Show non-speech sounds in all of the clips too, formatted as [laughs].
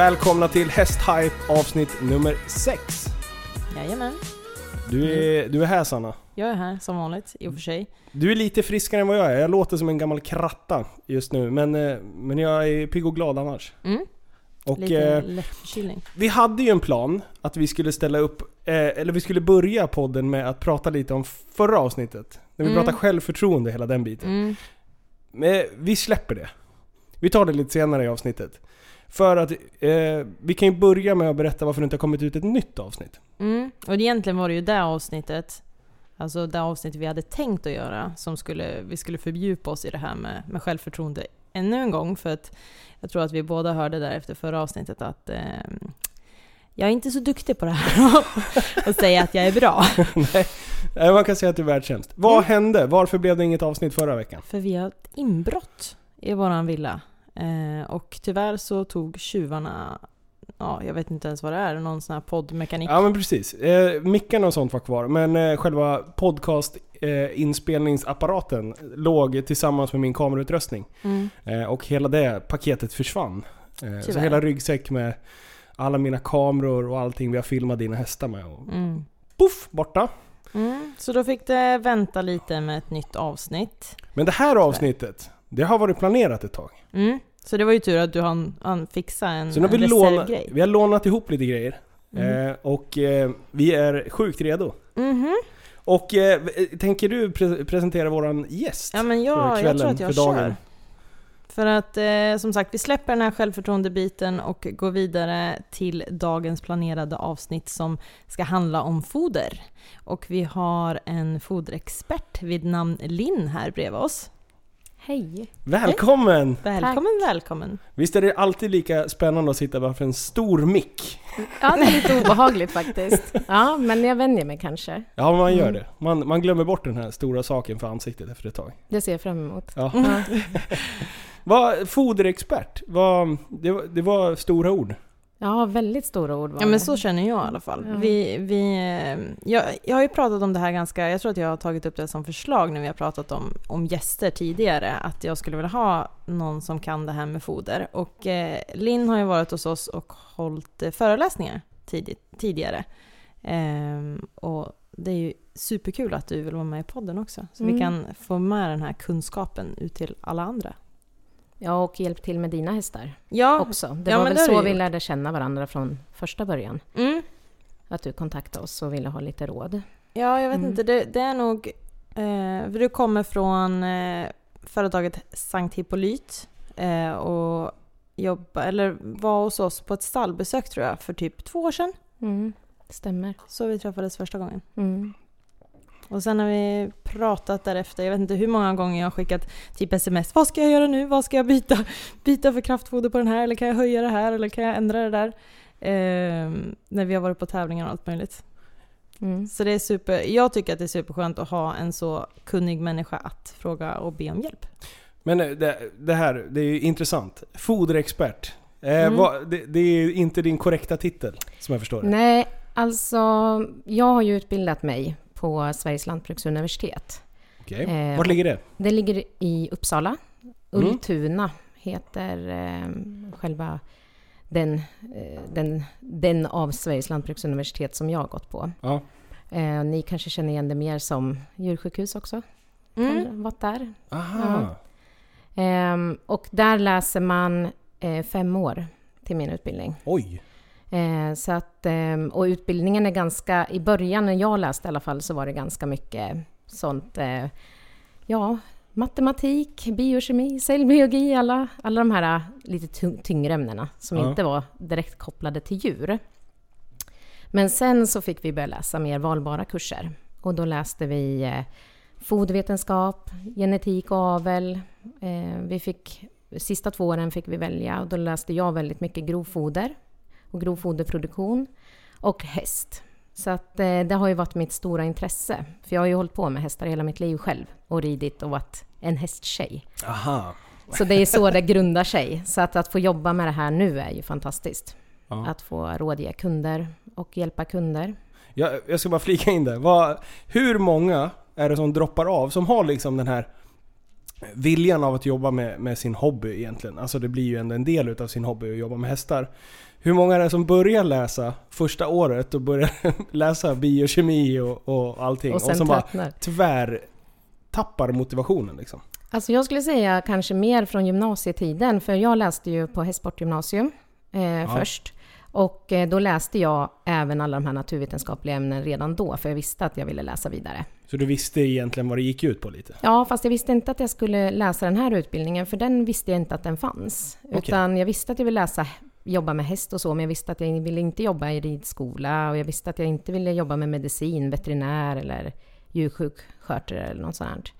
Välkomna till Hästhype avsnitt nummer 6. Jajamän. Du är, du är här Sanna. Jag är här som vanligt, i och för sig. Du är lite friskare än vad jag är. Jag låter som en gammal kratta just nu. Men, eh, men jag är pigg och glad annars. Mm. Och, Lite eh, lätt förkylning. vi hade ju en plan att vi skulle ställa upp, eh, eller vi skulle börja podden med att prata lite om förra avsnittet. När vi Mm. pratade självförtroende, hela den biten. Mm. Men vi släpper det. Vi tar det lite senare i avsnittet. För att eh, vi kan ju börja med att berätta varför det inte har kommit ut ett nytt avsnitt. Mm. Och egentligen var det ju det avsnittet, alltså det avsnittet vi hade tänkt att göra, som skulle, vi skulle fördjupa oss i det här med, med självförtroende ännu en gång. För att jag tror att vi båda hörde där efter förra avsnittet att eh, jag är inte så duktig på det här [laughs] och säga att jag är bra. [laughs] Nej, nej, man kan säga att du är världssämst. Vad Mm. hände? Varför blev det inget avsnitt förra veckan? För vi har ett inbrott i våran villa. Eh, och tyvärr så tog tjuvarna, ja jag vet inte ens vad det är, någon sån här poddmekanik. Ja men precis. Eh, mickarna och sånt var kvar, men eh, själva podcast eh, inspelningsapparaten låg tillsammans med min kamerautrustning. Mm. Eh, och hela det paketet försvann. Eh, så hela ryggsäck med alla mina kameror och allting vi har filmat dina hästar med. Och Mm. poff, borta. Mm. Så då fick det vänta lite med ett nytt avsnitt. Men det här avsnittet, det har varit planerat ett tag. Mm. Så det var ju tur att du hann, hann fixa en, Så nu har en vi, låna, reservgrej. vi har lånat ihop lite grejer. Mm. Eh, och eh, vi är sjukt redo. Mhm. Och eh, tänker du pre- presentera våran gäst? Ja men för jag, jag kvällen, tror att jag för dagen. kör. För att eh, som sagt, vi släpper den här självförtroendebiten och går vidare till dagens planerade avsnitt som ska handla om foder. Och vi har en foderexpert vid namn Linn här bredvid oss. Hej! Välkommen! Välkommen, välkommen! Visst är det alltid lika spännande att sitta framför en stor mick? Ja, det är lite obehagligt faktiskt. Ja, men jag vänjer mig kanske. Ja, man gör Mm. det. Man, man glömmer bort den här stora saken för ansiktet efter ett tag. Det ser jag fram emot. Ja. Ja. [laughs] Vad, foderexpert, vad, det, det var stora ord. Ja, väldigt stora ord var Ja men så känner jag i alla fall. Ja. Vi, vi, eh, jag, jag har ju pratat om det här ganska, jag tror att jag har tagit upp det som förslag när vi har pratat om, om gäster tidigare, att jag skulle vilja ha någon som kan det här med foder. Och eh, Linn har ju varit hos oss och hållit eh, föreläsningar tidigt, tidigare. Ehm, och det är ju superkul att du vill vara med i podden också, så vi Mm. kan få med den här kunskapen ut till alla andra. Ja, och hjälp till med dina hästar Ja, också. Det ja, var väl det så vi gjort. lärde känna varandra från första början. mm. Att du kontaktade oss och ville ha lite råd. Ja, jag vet Mm. inte. Det, det är nog... Eh, för du kommer från eh, företaget Sankt Hippolyt eh, och jobba, eller var hos oss på ett stallbesök tror jag för typ två år sedan. Mm, stämmer. Så vi träffades första gången. Mm. Och sen har vi pratat därefter. Jag vet inte hur många gånger jag har skickat typ sms. Vad ska jag göra nu? Vad ska jag byta, [laughs] byta för kraftfoder på den här? Eller kan jag höja det här? Eller kan jag ändra det där? Eh, när vi har varit på tävlingar och allt möjligt. Mm. Så det är super, jag tycker att det är superskönt att ha en så kunnig människa att fråga och be om hjälp. Men eh, det, det här, det är ju intressant. Foderexpert. Eh, Mm. vad, det, det är inte din korrekta titel, som jag förstår det. Nej, alltså jag har ju utbildat mig på Sveriges lantbruksuniversitet. Okej. Eh, Vart ligger det? Det ligger i Uppsala. Mm. Ultuna heter eh, själva den, eh, den, den av Sveriges lantbruksuniversitet som jag har gått på. Ja. Eh, ni kanske känner igen det mer som djursjukhus också? Mm. Har varit där. Aha. Ehm, och där läser man eh, fem år till min utbildning. Oj. Eh, så att, ehm, och utbildningen är ganska, i början när jag läste i alla fall så var det ganska mycket sånt, eh, ja, matematik, biokemi, cellbiologi, alla, alla de här eh, lite tung- tyngre ämnena som Ja. inte var direkt kopplade till djur. Men sen så fick vi börja läsa mer valbara kurser och då läste vi eh, fodervetenskap, genetik och avel. Eh, vi fick, sista två åren fick vi välja och då läste jag väldigt mycket grovfoder och grovfoderproduktion och häst. Så att eh, det har ju varit mitt stora intresse. För jag har ju hållit på med hästar hela mitt liv själv och ridit och varit en hästtjej. Aha. Så det är så det grundar sig. Så att, att få jobba med det här nu är ju fantastiskt. Ja. Att få rådge kunder och hjälpa kunder. Jag, jag ska bara flika in där. Vad, hur många är det som droppar av, som har liksom den här viljan av att jobba med, med sin hobby egentligen. Alltså det blir ju ändå en del utav sin hobby att jobba med hästar. Hur många är det som börjar läsa första året och börjar [laughs] läsa biokemi och, och allting Och sen som bara tröttnar. tvär tappar motivationen liksom? Alltså jag skulle säga kanske mer från gymnasietiden, för jag läste ju på hästsportgymnasium eh, först. Och eh, då läste jag även alla de här naturvetenskapliga ämnen redan då, för jag visste att jag ville läsa vidare. Så du visste egentligen vad det gick ut på lite? Ja, fast jag visste inte att jag skulle läsa den här utbildningen, för den visste jag inte att den fanns. Okej. Utan jag visste att jag ville läsa, jobba med häst och så, men jag visste att jag ville inte jobba i ridskola och jag visste att jag inte ville jobba med medicin, veterinär eller djursjukskötare eller något sånt.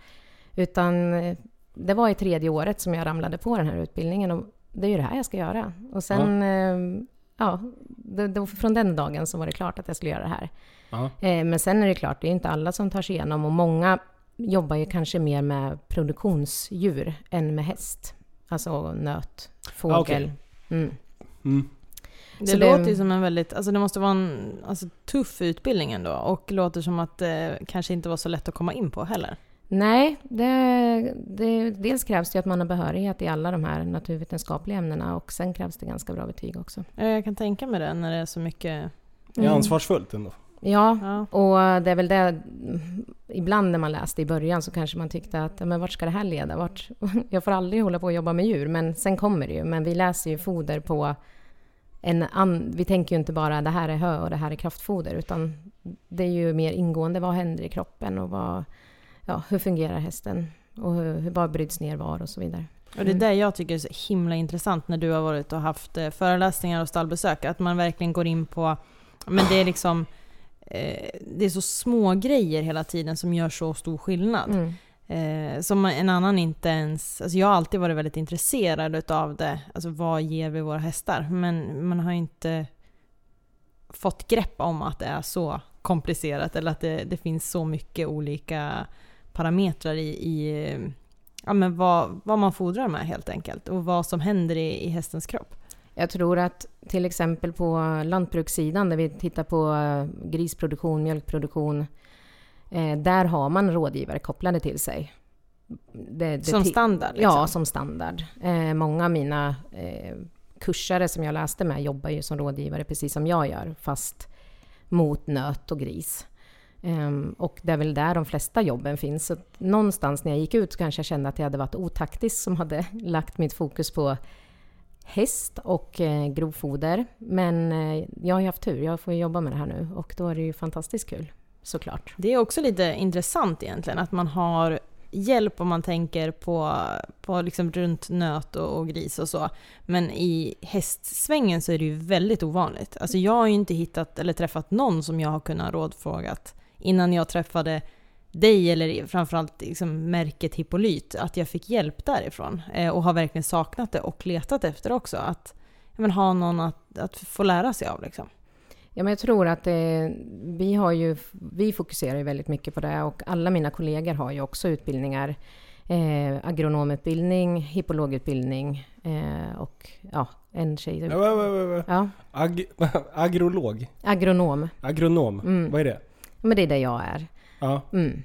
Utan eh, det var i tredje året som jag ramlade på den här utbildningen och det är ju det här jag ska göra. Och sen, ja, ja det, det, från den dagen så var det klart att jag skulle göra det här. Eh, Men sen är det klart, det är inte alla som tar sig igenom och många jobbar ju kanske mer med produktionsdjur än med häst. Alltså nöt, fågel. Ah, okej. Mm. Mm. Det Så det- låter ju som en väldigt, alltså det måste vara en alltså, tuff utbildning ändå och låter som att det kanske inte var så lätt att komma in på heller. Nej, det, det, dels krävs det ju att man har behörighet i alla de här naturvetenskapliga ämnena och sen krävs det ganska bra betyg också. Eh, Jag kan tänka mig det när det är så mycket, Det är ansvarsfullt ändå. Ja, ja. och det är väl det, ibland när man läste i början så kanske man tyckte att, men vart ska det här leda? Vart, [laughs] jag får aldrig hålla på och jobba med djur, men sen kommer det ju. Men vi läser ju foder på en an, vi tänker ju inte bara det här är hö och det här är kraftfoder, utan det är ju mer ingående, vad händer i kroppen och vad, ja, hur fungerar hästen? Och hur, hur, bryts ner var och så vidare. Och det är det jag tycker är så himla intressant när du har varit och haft eh, föreläsningar och stallbesök. Att man verkligen går in på, men det är liksom, eh, det är så små grejer hela tiden som gör så stor skillnad. Mm. Eh, som en annan inte ens... Alltså jag har alltid varit väldigt intresserad utav det. Alltså vad ger vi våra hästar? Men man har inte fått grepp om att det är så komplicerat eller att det, det finns så mycket olika parametrar i, i ja, men vad, vad man fodrar med helt enkelt och vad som händer i, i hästens kropp. Jag tror att till exempel på lantbrukssidan där vi tittar på eh, grisproduktion, mjölkproduktion, eh, där har man rådgivare kopplade till sig. Det, det Som standard? Liksom. Ja, som standard. Eh, många av mina kursare som jag läste med jobbar ju som rådgivare precis som jag gör, fast mot nöt och gris. Ehm, och det är väl där de flesta jobben finns. Så någonstans när jag gick ut kanske jag kände att jag hade varit otaktisk som hade [laughs] lagt mitt fokus på häst och eh, grovfoder. Men eh, jag har ju haft tur, jag får ju jobba med det här nu och då är det ju fantastiskt kul, såklart. Det är också lite intressant egentligen att man har hjälp om man tänker på, på liksom runt nöt och, och gris och så. Men i hästsvängen så är det ju väldigt ovanligt. Alltså jag har ju inte hittat eller träffat någon som jag har kunnat rådfrågat innan jag träffade dig eller framförallt liksom märket Hippolyt, att jag fick hjälp därifrån. Eh, och har verkligen saknat det och letat efter också. Att ja, men, ha någon att, att få lära sig av liksom. Ja, men jag tror att eh, vi, har ju, vi fokuserar ju väldigt mycket på det och alla mina kollegor har ju också utbildningar. Eh, agronomutbildning, hippologutbildning eh, och ja, en tjej... Ja, va, va, va, va. Ja, Ag [laughs] agrolog? agronom. Agronom? Mm. Vad är det? Men det är det jag är. Ja. Mm.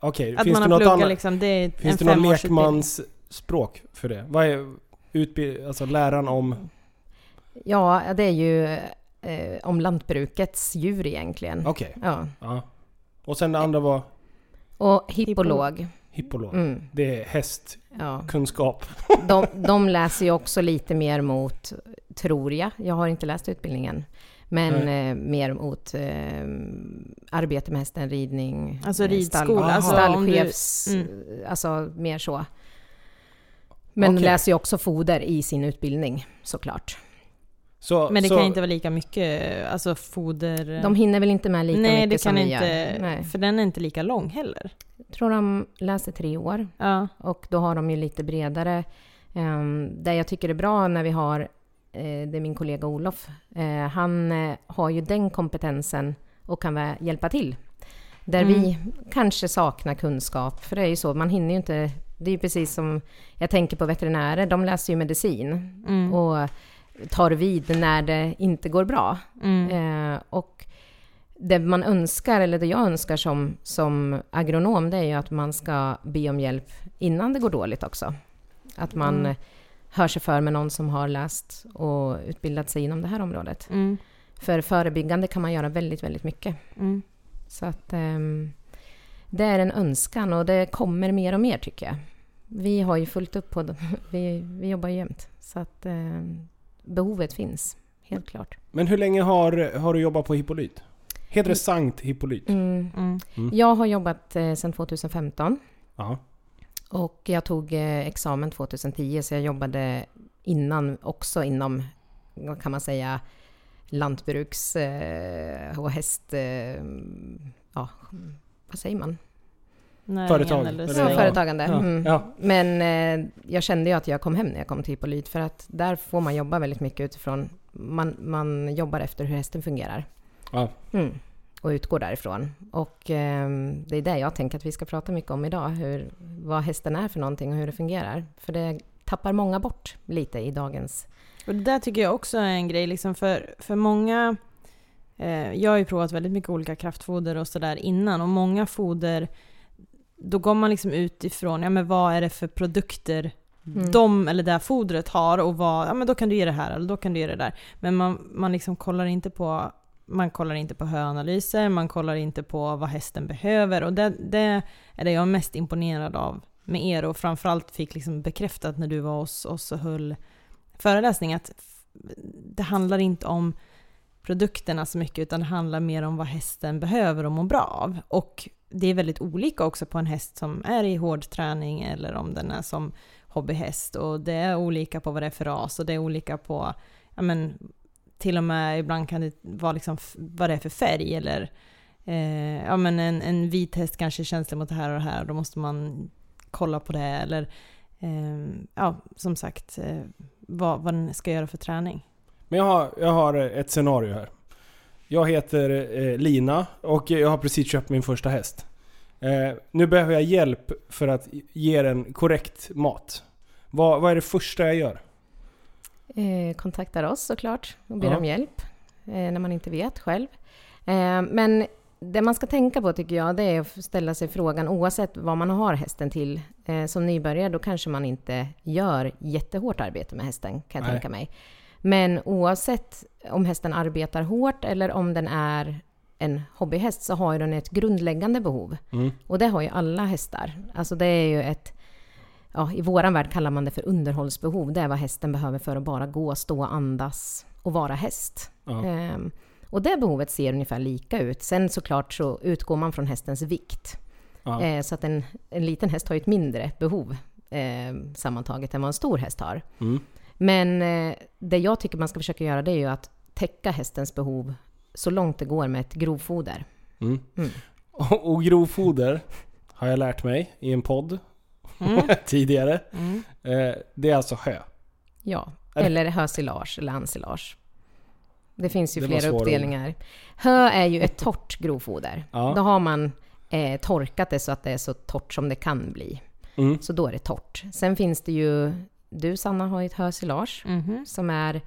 Okej, Att finns man det något annat? liksom, det Finns det femårsutbildning. lekmansspråk för det? Vad är utbild... alltså läran om... ja, det är ju eh, om lantbrukets djur egentligen. Okej. Ja. Ja. Och sen det andra var Och hippolog. hippolog. Mm, Det är hästkunskap. ja. De, de läser ju också lite mer mot, tror jag, jag har inte läst utbildningen, men eh, mer mot eh, arbete med hästen, ridning, Alltså eh, ridskola, stall, alltså om du- stallchefs, mm. alltså mer så. Men Okej. läser ju också foder i sin utbildning såklart. Så, Men det så, kan inte vara lika mycket alltså foder... De hinner väl inte med lika Nej, mycket det som kan vi inte... gör. Nej. För den är inte lika lång heller. Jag tror de läser tre år Ja. och då har de ju lite bredare. Um, det jag tycker är bra när vi har, eh, det är min kollega Olof, eh, han eh, har ju den kompetensen och kan hjälpa till. Där Mm. vi kanske saknar kunskap, för det är ju så, man hinner ju inte, det är ju precis som, jag tänker på veterinärer, de läser ju medicin Mm. och tar vid när det inte går bra. Mm. Eh, och det man önskar, eller det jag önskar som, som agronom, det är ju att man ska be om hjälp innan det går dåligt också. Att man Mm. Hör sig för med någon som har läst och utbildat sig inom det här området. Mm. För förebyggande kan man göra väldigt, väldigt mycket. Mm. Så att ehm, det är en önskan och det kommer mer och mer tycker jag. Vi har ju fullt upp på det. [laughs] Vi, vi jobbar ju jämt. Så att ehm, behovet finns, helt klart. Men hur länge har, har du jobbat på Hippolyt? Heter det Sankt Hippolyt? Mm. Mm. Jag har jobbat eh, sedan 2015 Ja. Och jag tog eh, examen 2010 så jag jobbade innan också inom, vad kan man säga, lantbruks eh, och häst... Eh, ja, vad säger man? Näringen Företag, eller så. Ja. företagande. Ja. Mm. ja. Men eh, jag kände ju att jag kom hem när jag kom till Hippolyt för att där får man jobba väldigt mycket utifrån, man, man jobbar efter hur hästen fungerar. Ja. Mm. Och utgår därifrån. Och eh, det är det jag tänker att vi ska prata mycket om idag, hur, vad hästen är för någonting och hur det fungerar. För det tappar många bort lite i dagens... Och det där tycker jag också är en grej, liksom för, för många... Eh, jag har ju provat väldigt mycket olika kraftfoder och sådär innan och många foder, då går man liksom utifrån, ja men vad är det för produkter Mm. de eller det här fodret har och vad, ja men då kan du ge det här eller då kan du ge det där. Men man, man liksom kollar inte på man kollar inte på höanalyser, man kollar inte på vad hästen behöver. Och det, det är det jag är mest imponerad av med er. Och framförallt fick liksom bekräftat när du var hos oss och höll föreläsning att det handlar inte om produkterna så mycket utan det handlar mer om vad hästen behöver och mår bra av. Och det är väldigt olika också på en häst som är i hård träning eller om den är som hobbyhäst. Och det är olika på vad det är för ras och det är olika på, ja men till och med ibland kan det vara liksom vad det är för färg eller eh, ja men en, en vit häst kanske är känslig mot det här och det här och då måste man kolla på det eller eh, ja som sagt eh, vad, vad den ska göra för träning. Men jag har, jag har ett scenario här. Jag heter eh, Lina och jag har precis köpt min första häst. Eh, nu behöver jag hjälp för att ge den korrekt mat. Vad, vad är det första jag gör? Eh, kontaktar oss såklart och ber Ja. om hjälp eh, när man inte vet själv. Eh, men det man ska tänka på tycker jag, det är att ställa sig frågan oavsett vad man har hästen till. Eh, som nybörjare då kanske man inte gör jättehårt arbete med hästen kan jag Nej. tänka mig. Men oavsett om hästen arbetar hårt eller om den är en hobbyhäst så har den ett grundläggande behov. Mm. Och det har ju alla hästar. Alltså det är ju ett... Ja, I våran värld kallar man det för underhållsbehov. Det är vad hästen behöver för att bara gå, stå, andas och vara häst. Ja. Ehm, och det behovet ser ungefär lika ut. Sen såklart så utgår man från hästens vikt. Ja. Eh, så att en, en liten häst har ju ett mindre behov eh, sammantaget än vad en stor häst har. Mm. Men eh, det jag tycker man ska försöka göra det är ju att täcka hästens behov så långt det går med ett grovfoder. Mm. Mm. [laughs] Och, och grovfoder har jag lärt mig i en podd Mm. [laughs] tidigare. Mm. Eh, det är alltså hö. Ja, eller hösilage eller ensilage. Det finns ju Det flera uppdelningar. Hö är ju ett torrt grovfoder. Ja. Då har man eh, torkat det så att det är så torrt som det kan bli. Mm. Så då är det torrt. Sen finns det ju, du Sanna har ju ett hösilage Mhm. som är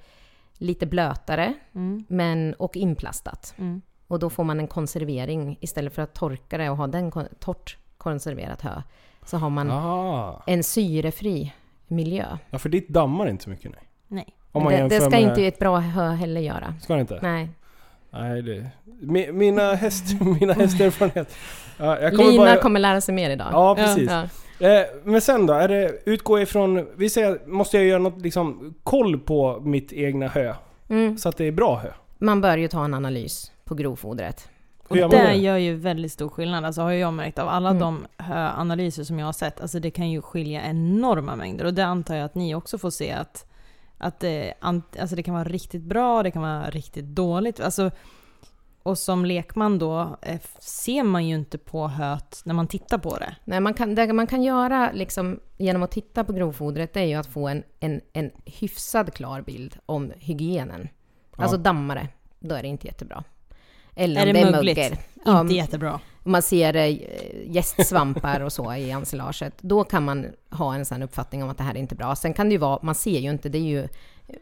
lite blötare Mm. men, och inplastat. Mm. Och då får man en konservering istället för att torka det och ha den kon- torrt konserverat hö. Så har man Ah. en syrefri miljö. Ja, för ditt dammar inte så mycket nej. Nej. Om man det, det ska med... inte ett bra hö heller göra. Ska det inte? Nej. Nej, det... Mi- Mina, häst, [laughs] mina hästerfarenheter... Ja, jag kommer Lina bara... kommer lära sig mer idag. Ja, precis. Ja. Eh, men sen då? Är det, utgå ifrån... Vi säger, måste jag göra något liksom, koll på mitt egna hö? Mm. Så att det är bra hö? Man bör ju ta en analys på grovfodret. Och det det? gör ju väldigt stor skillnad, alltså har jag märkt av alla Mm. de hö- analyser som jag har sett, alltså det kan ju skilja enorma mängder och det antar jag att ni också får se att, att det, ant- alltså det kan vara riktigt bra, det kan vara riktigt dåligt. Alltså, och som lekman då eh, ser man ju inte på höet när man tittar på det. Nej, man kan, det man kan göra liksom, genom att titta på grovfodret är ju att få en, en, en hyfsad klar bild om hygienen. Ja. Alltså dammare, då är det inte jättebra. Eller Är det det är mögligt? mögel. Ja, inte jättebra. om man ser eh, gästsvampar och så i ensilaget, då kan man ha en sån uppfattning om att det här är inte bra. Sen kan det ju vara, man ser ju inte, det är ju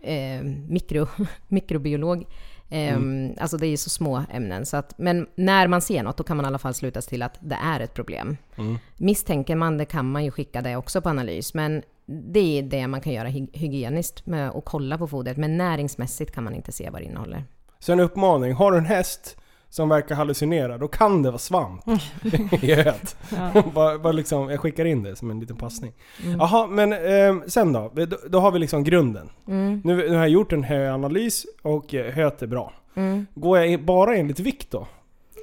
eh, mikro, [laughs] mikrobiolog Ehm, Alltså det är ju så små ämnen. Så att, men när man ser något, då kan man i alla fall sluta sig till att det är ett problem. Mm. Misstänker man det kan man ju skicka det också på analys. Men det är det man kan göra hy- hygieniskt med att kolla på fodret. Men näringsmässigt kan man inte se vad det innehåller. Så en uppmaning, har du en häst som verkar hallucinera, då kan det vara svamp [laughs] i öet. Ja. bara, bara liksom, jag skickar in det som en liten passning. Mm. Jaha, men ehm, sen då? då? Då har vi liksom grunden. Mm. Nu, nu har jag gjort en höanalys och eh, höet är bra. Mm. Går jag in, bara enligt vikt då?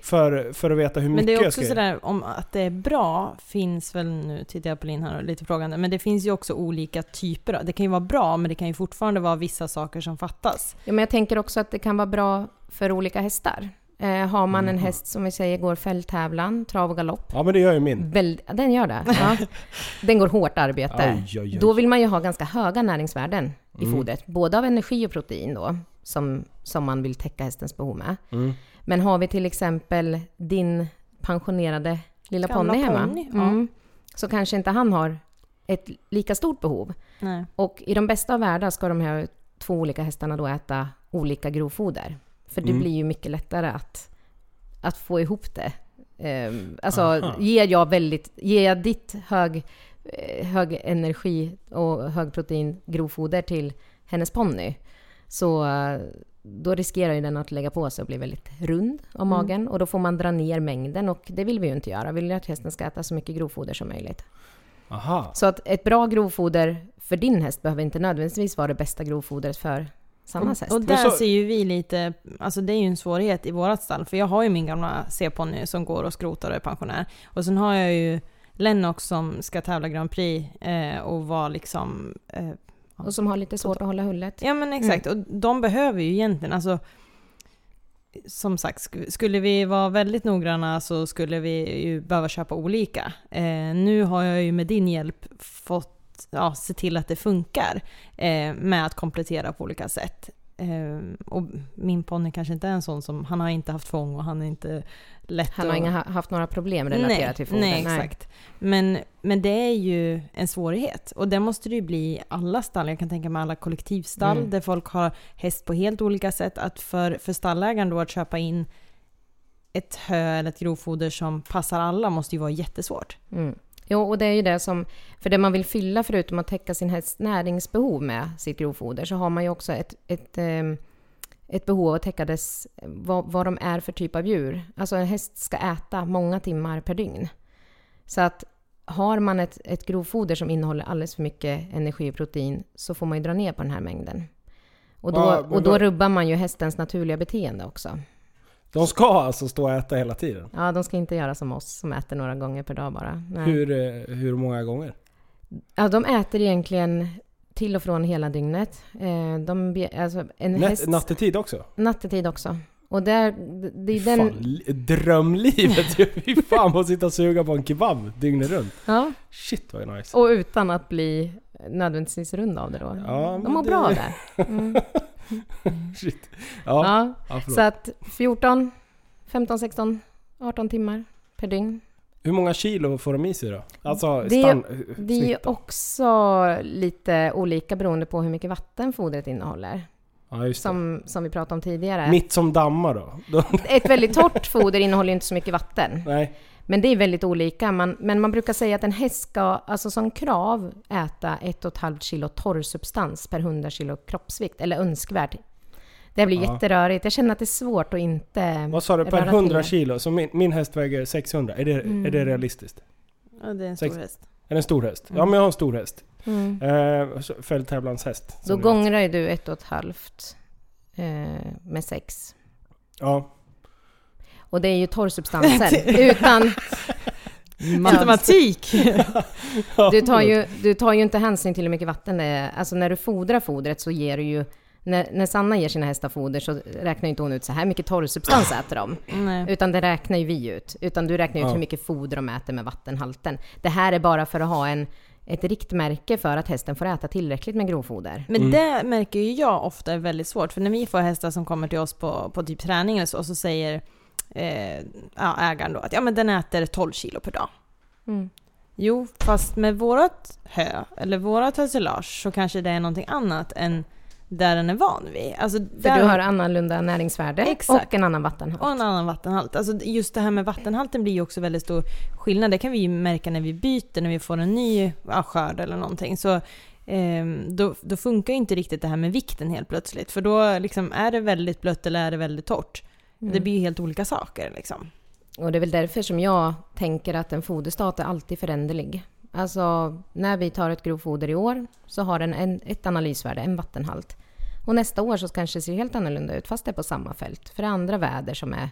För, för att veta hur Men mycket det är jag också ska sådär, om att det är bra finns väl, nu tittar jag på Linn här och lite frågande, men det finns ju också olika typer. av- Det kan ju vara bra, men det kan ju fortfarande vara vissa saker som fattas. Ja, men jag tänker också att det kan vara bra för olika hästar. Eh, har man en Mhm. häst som vi säger går fälttävlan, trav och galopp. Ja men det gör ju min. Väl, den gör det. [laughs] Ja. Den går hårt arbete. Aj, oj, oj. Då vill man ju ha ganska höga näringsvärden i Mm. fodret. Både av energi och protein då, som, som man vill täcka hästens behov med. Mm. Men har vi till exempel din pensionerade lilla ponny hemma, ponny, ja. mm, så kanske inte han har ett lika stort behov. Nej. Och i de bästa av världar ska de här två olika hästarna då äta olika grovfoder. För det Mm. blir ju mycket lättare att, att få ihop det. Ehm, alltså, Aha. ger jag väldigt... Ger jag ditt hög, eh, hög energi och hög protein grovfoder till hennes ponny, så då riskerar ju den att lägga på sig och bli väldigt rund om Mm. magen. Och då får man dra ner mängden och det vill vi ju inte göra. Vi vill ju att hästen ska äta så mycket grovfoder som möjligt. Aha. Så att ett bra grovfoder för din häst behöver inte nödvändigtvis vara det bästa grovfodret för Sannas häst. Och där så- ser ju vi lite, alltså det är ju en svårighet i vårat stall, för jag har ju min gamla C-ponny som går och skrotar och är pensionär. Och sen har jag ju Lennox som ska tävla Grand Prix eh, och var liksom... Eh, Och som har lite svårt att hålla hullet. ja men exakt, och de behöver ju egentligen, alltså som sagt, sk- skulle vi vara väldigt noggranna så skulle vi ju behöva köpa olika. Eh, nu har jag ju med din hjälp fått ja, se till att det funkar eh, med att komplettera på olika sätt. Eh, och min ponny kanske inte är en sån som, han har inte haft fång och han är inte lätt Han har att... inga, haft några problem relaterat nej, till foder. Nej, exakt. Men, men det är ju en svårighet. Och det måste det ju bli i alla stall. Jag kan tänka mig alla kollektivstall Mm. där folk har häst på helt olika sätt. Att för, för stallägaren då att köpa in ett hö eller ett grovfoder som passar alla måste ju vara jättesvårt. Mm. Jo, och det är ju det som... För det man vill fylla förutom att täcka sin hästs näringsbehov med sitt grovfoder så har man ju också ett, ett, ehm, ett behov av att täcka dess, vad, vad de är för typ av djur. Alltså en häst ska äta många timmar per dygn. Så att har man ett, ett grovfoder som innehåller alldeles för mycket energi och protein så får man ju dra ner på den här mängden. Och då, och då rubbar man ju hästens naturliga beteende också. De ska alltså stå och äta hela tiden? Ja, de ska inte göra som oss som äter några gånger per dag bara. Nej. Hur, eh, hur många gånger? Ja, de äter egentligen till och från hela dygnet. Eh, de, alltså en Nät, häst, nattetid också? nattetid också. Och där, det är Fan, den... li- drömlivet ju! [laughs] Fy fan att sitta och suga på en kebab dygnet runt. Ja, Shit vad nice. och utan att bli nödvändigtvis rund av det då. Ja, de mår det- bra det. Mm. [laughs] [laughs] Shit. Ja, Ja, ja. så att 14, 15, 16, 18 timmar per dygn. Hur många kilo får de i sig då? Alltså Det- stan, Det är också lite olika beroende på hur mycket vatten fodret innehåller. Ja. Som, som vi pratade om tidigare. Mitt som dammar då? Ett väldigt torrt foder innehåller inte så mycket vatten. Nej. Men det är väldigt olika. Man, men man brukar säga att en häst ska, alltså som krav, äta 1,5 kilo torrsubstans per 100 kilo kroppsvikt. Eller önskvärt. Det blir Ja. jätterörigt. Jag känner att det är svårt att inte... Vad sa du? Per röra till 100 det. kilo? Så min, min häst väger 600. Är det, Mm. är det realistiskt? Ja, det är en Sex- stor häst. Är det en stor häst? Ja Mm. men jag har en stor häst. Mm. Eh, så- fälttävlanshäst. Då gångrar ju du ett och ett halvt eh, med sex. Ja. Och det är ju torrsubstansen. [laughs] Utan... [laughs] Matematik! [laughs] Du tar, ju, du tar ju inte hänsyn till hur mycket vatten det är. Alltså när du fodrar fodret så ger du ju... När, när Sanna ger sina hästar foder så räknar ju inte hon ut så här mycket torrsubstans äter de. Nej. Utan det räknar ju vi ut. Utan du räknar ut Ja. hur mycket foder de äter med vattenhalten. Det här är bara för att ha en, ett riktmärke för att hästen får äta tillräckligt med grovfoder. Men Mm. det märker ju jag ofta är väldigt svårt. För när vi får hästar som kommer till oss på, på typ träning eller så, så säger eh, ja, ägaren då att ja, men den äter 12 kilo per dag. Mm. Jo, fast med vårat hö, eller vårat hösilage, så kanske det är någonting annat än där den är van vid. Alltså, För där du har annorlunda näringsvärde Exakt. och en annan vattenhalt. och en annan vattenhalt. Alltså just det här med vattenhalten blir ju också väldigt stor skillnad. Det kan vi ju märka när vi byter, när vi får en ny ja, skörd eller någonting. Så ehm, då, då funkar ju inte riktigt det här med vikten helt plötsligt. För då liksom, är det väldigt blött eller är det väldigt torrt? Mm. Det blir ju helt olika saker liksom. Och det är väl därför som jag tänker att en foderstat är alltid föränderlig. Alltså, när vi tar ett grovfoder i år så har den en, ett analysvärde, en vattenhalt. Och nästa år så kanske det ser helt annorlunda ut, fast det är på samma fält. För det är andra väder som är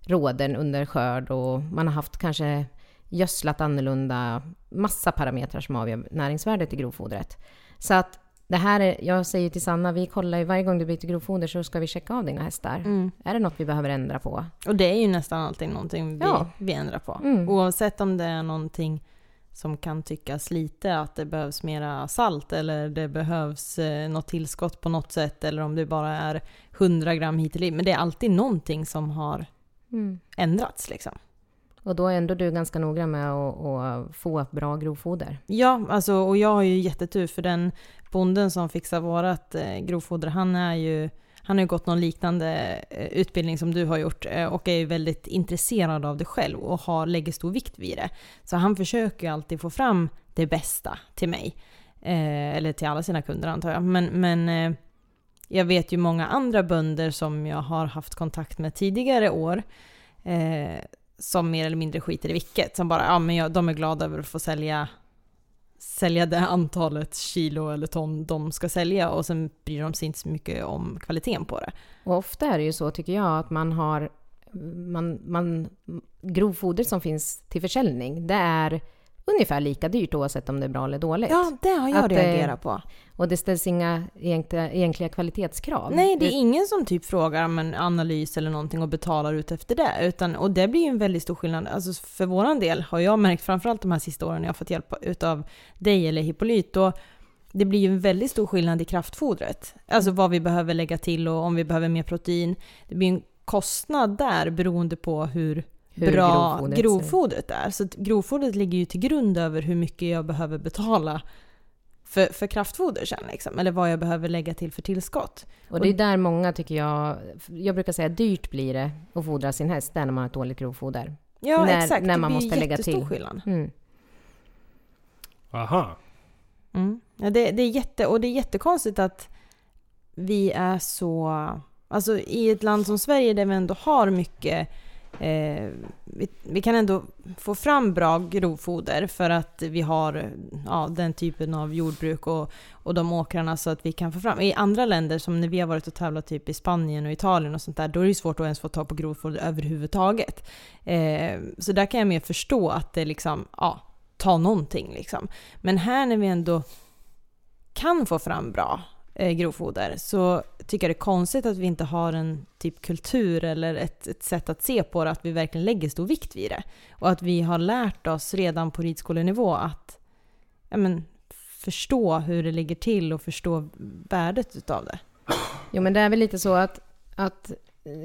råden under skörd och man har haft kanske gödslat annorlunda, massa parametrar som avgör näringsvärdet i grovfodret. Så att det här är, jag säger till Sanna, vi kollar ju varje gång du byter grovfoder så ska vi checka av dina hästar. Är det något vi behöver ändra på? Och det är ju nästan alltid någonting vi, Ja. vi ändrar på. Mm. Oavsett om det är någonting som kan tyckas lite, att det behövs mera salt eller det behövs eh, något tillskott på något sätt eller om det bara är 100 gram hit eller dit. Men det är alltid någonting som har Mm. ändrats liksom. Och då är ändå du ganska noggrann med att, att få bra grovfoder. Ja, alltså, och jag har ju jättetur för den bonden som fixar vårat eh, grovfoder, han är ju han har ju gått någon liknande eh, utbildning som du har gjort eh, och är ju väldigt intresserad av det själv och har, lägger stor vikt vid det. Så han försöker ju alltid få fram det bästa till mig. Eh, eller till alla sina kunder antar jag. Men, men eh, jag vet ju många andra bönder som jag har haft kontakt med tidigare år eh, som mer eller mindre skiter i vilket. Som bara, ja men jag, de är glada över att få sälja sälja det antalet kilo eller ton de ska sälja och sen bryr de sig inte så mycket om kvaliteten på det. Och ofta är det ju så, tycker jag, att man har... Man, man, grovfoder som finns till försäljning, det är ungefär lika dyrt oavsett om det är bra eller dåligt. Ja, det har jag Att det- reagerat på. Och det ställs inga egentliga, egentliga kvalitetskrav. Nej, det är ingen som typ frågar om en analys eller någonting och betalar ut efter det. Utan, och det blir ju en väldigt stor skillnad. Alltså för våran del har jag märkt, framförallt de här sista åren jag har fått hjälp utav dig eller Hippolyt, då det blir ju en väldigt stor skillnad i kraftfodret. Alltså vad vi behöver lägga till och om vi behöver mer protein. Det blir en kostnad där beroende på hur, Hur bra grovfodret grovfodret, är. Så att grovfodret ligger ju till grund över hur mycket jag behöver betala för, för kraftfoder sen liksom. Eller vad jag behöver lägga till för tillskott. Och det är där många tycker jag... Jag brukar säga dyrt blir det att fodra sin häst, där när man har ett dåligt grovfoder. Ja, När- exakt. när det man blir måste lägga till. skillnad. Mm. Aha. Mm. Ja, det, det är jätte, och det är jättekonstigt att vi är så... Alltså i ett land som Sverige där vi ändå har mycket... Eh, vi, vi kan ändå få fram bra grovfoder för att vi har ja, den typen av jordbruk och, och de åkrarna så att vi kan få fram. I andra länder som när vi har varit och tävlat typ i Spanien och Italien och sånt där, då är det svårt att ens få tag på grovfoder överhuvudtaget. Eh, så där kan jag mer förstå att det liksom, ja, ta någonting liksom. Men här när vi ändå kan få fram bra eh, grovfoder så tycka det är konstigt att vi inte har en typ kultur eller ett, ett sätt att se på det, att vi verkligen lägger stor vikt vid det. Och att vi har lärt oss redan på ridskolenivå att ja, men, förstå hur det ligger till och förstå värdet utav det. Jo, men det är väl lite så att, att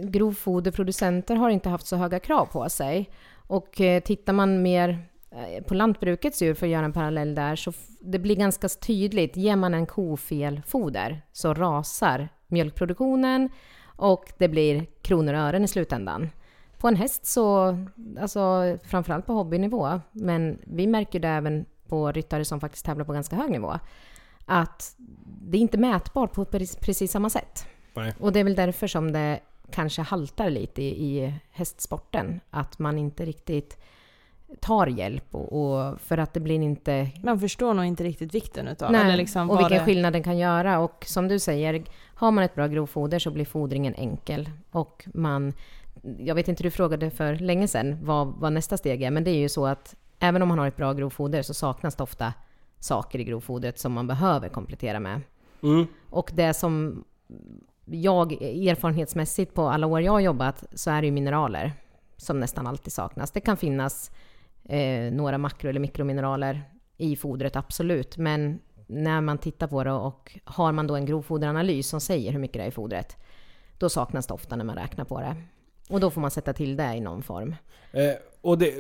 grovfoderproducenter har inte haft så höga krav på sig. Och eh, tittar man mer eh, på lantbrukets djur, för att göra en parallell där, så det blir ganska tydligt. Ger man en ko fel foder så rasar mjölkproduktionen och det blir kronor och ören i slutändan. På en häst så, alltså framförallt på hobbynivå, men vi märker det även på ryttare som faktiskt tävlar på ganska hög nivå, att det är inte mätbart på precis, samma sätt. Nej. Och det är väl därför som det kanske haltar lite i, i hästsporten. Att man inte riktigt tar hjälp och, och för att det blir inte... Man förstår nog inte riktigt vikten utav Nej, eller liksom och vilken det- skillnad den kan göra. Och som du säger, har man ett bra grovfoder så blir fodringen enkel. Och man... Jag vet inte, du frågade för länge sedan vad, vad nästa steg är, men det är ju så att även om man har ett bra grovfoder så saknas det ofta saker i grovfodret som man behöver komplettera med. Mm. Och det som jag erfarenhetsmässigt på alla år jag har jobbat så är det ju mineraler som nästan alltid saknas. Det kan finnas eh, några makro eller mikromineraler i fodret, absolut. Men när man tittar på det och har man då en grovfoderanalys som säger hur mycket det är i fodret, då saknas det ofta när man räknar på det. Och då får man sätta till det i någon form. Eh, och det,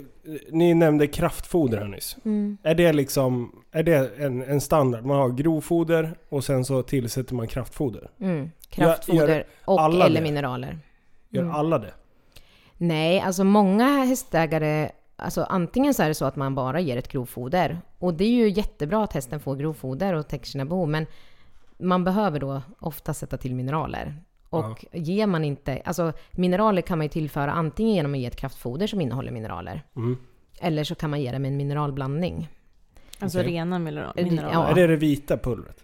ni nämnde kraftfoder här nyss. Är det liksom, är det en, en standard? Man har grovfoder och sen så tillsätter man kraftfoder. Mm. Gör- Kraftfoder gör och alla eller det? mineraler. Gör Mm. alla det? Nej, alltså många hästägare, alltså antingen så är det så att man bara ger ett grovfoder. Och det är ju jättebra att hästen får grovfoder och täcker sina behov, men man behöver då ofta sätta till mineraler. Och ger man inte, alltså mineraler kan man ju tillföra antingen genom att ge ett kraftfoder som innehåller mineraler. Mm. Eller så kan man ge det med en mineralblandning. Alltså Okej. rena mineral, Ja. mineraler. Är det det vita pulvret?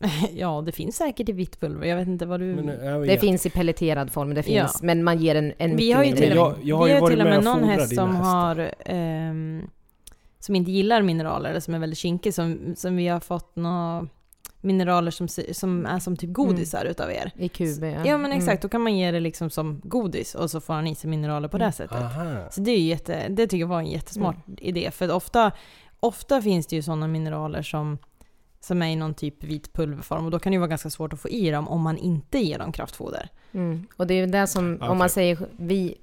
[laughs] Ja. det finns säkert i vitt pulver. Jag vet inte vad du... Men, jag Det finns i pelleterad form, det Ja. finns, men man ger en, en vi mycket har ju till, jag- med, jag har vi har till och med någon häst som hästar. har... ehm, som inte gillar mineraler, eller som är väldigt kinkig, som, som vi har fått några mineraler som, som är som typ godisar utav er. i kub. Ja men exakt, då kan man ge det liksom som godis och så får han i sig mineraler på Mm. det sättet. Aha. Så det, är ju jätte, det tycker jag var en jättesmart idé, för ofta, ofta finns det ju sådana mineraler som, som är i någon typ vit pulverform och då kan det ju vara ganska svårt att få i dem om man inte ger dem kraftfoder. Mm. Och det är ju det som, Okej. om man säger, vi,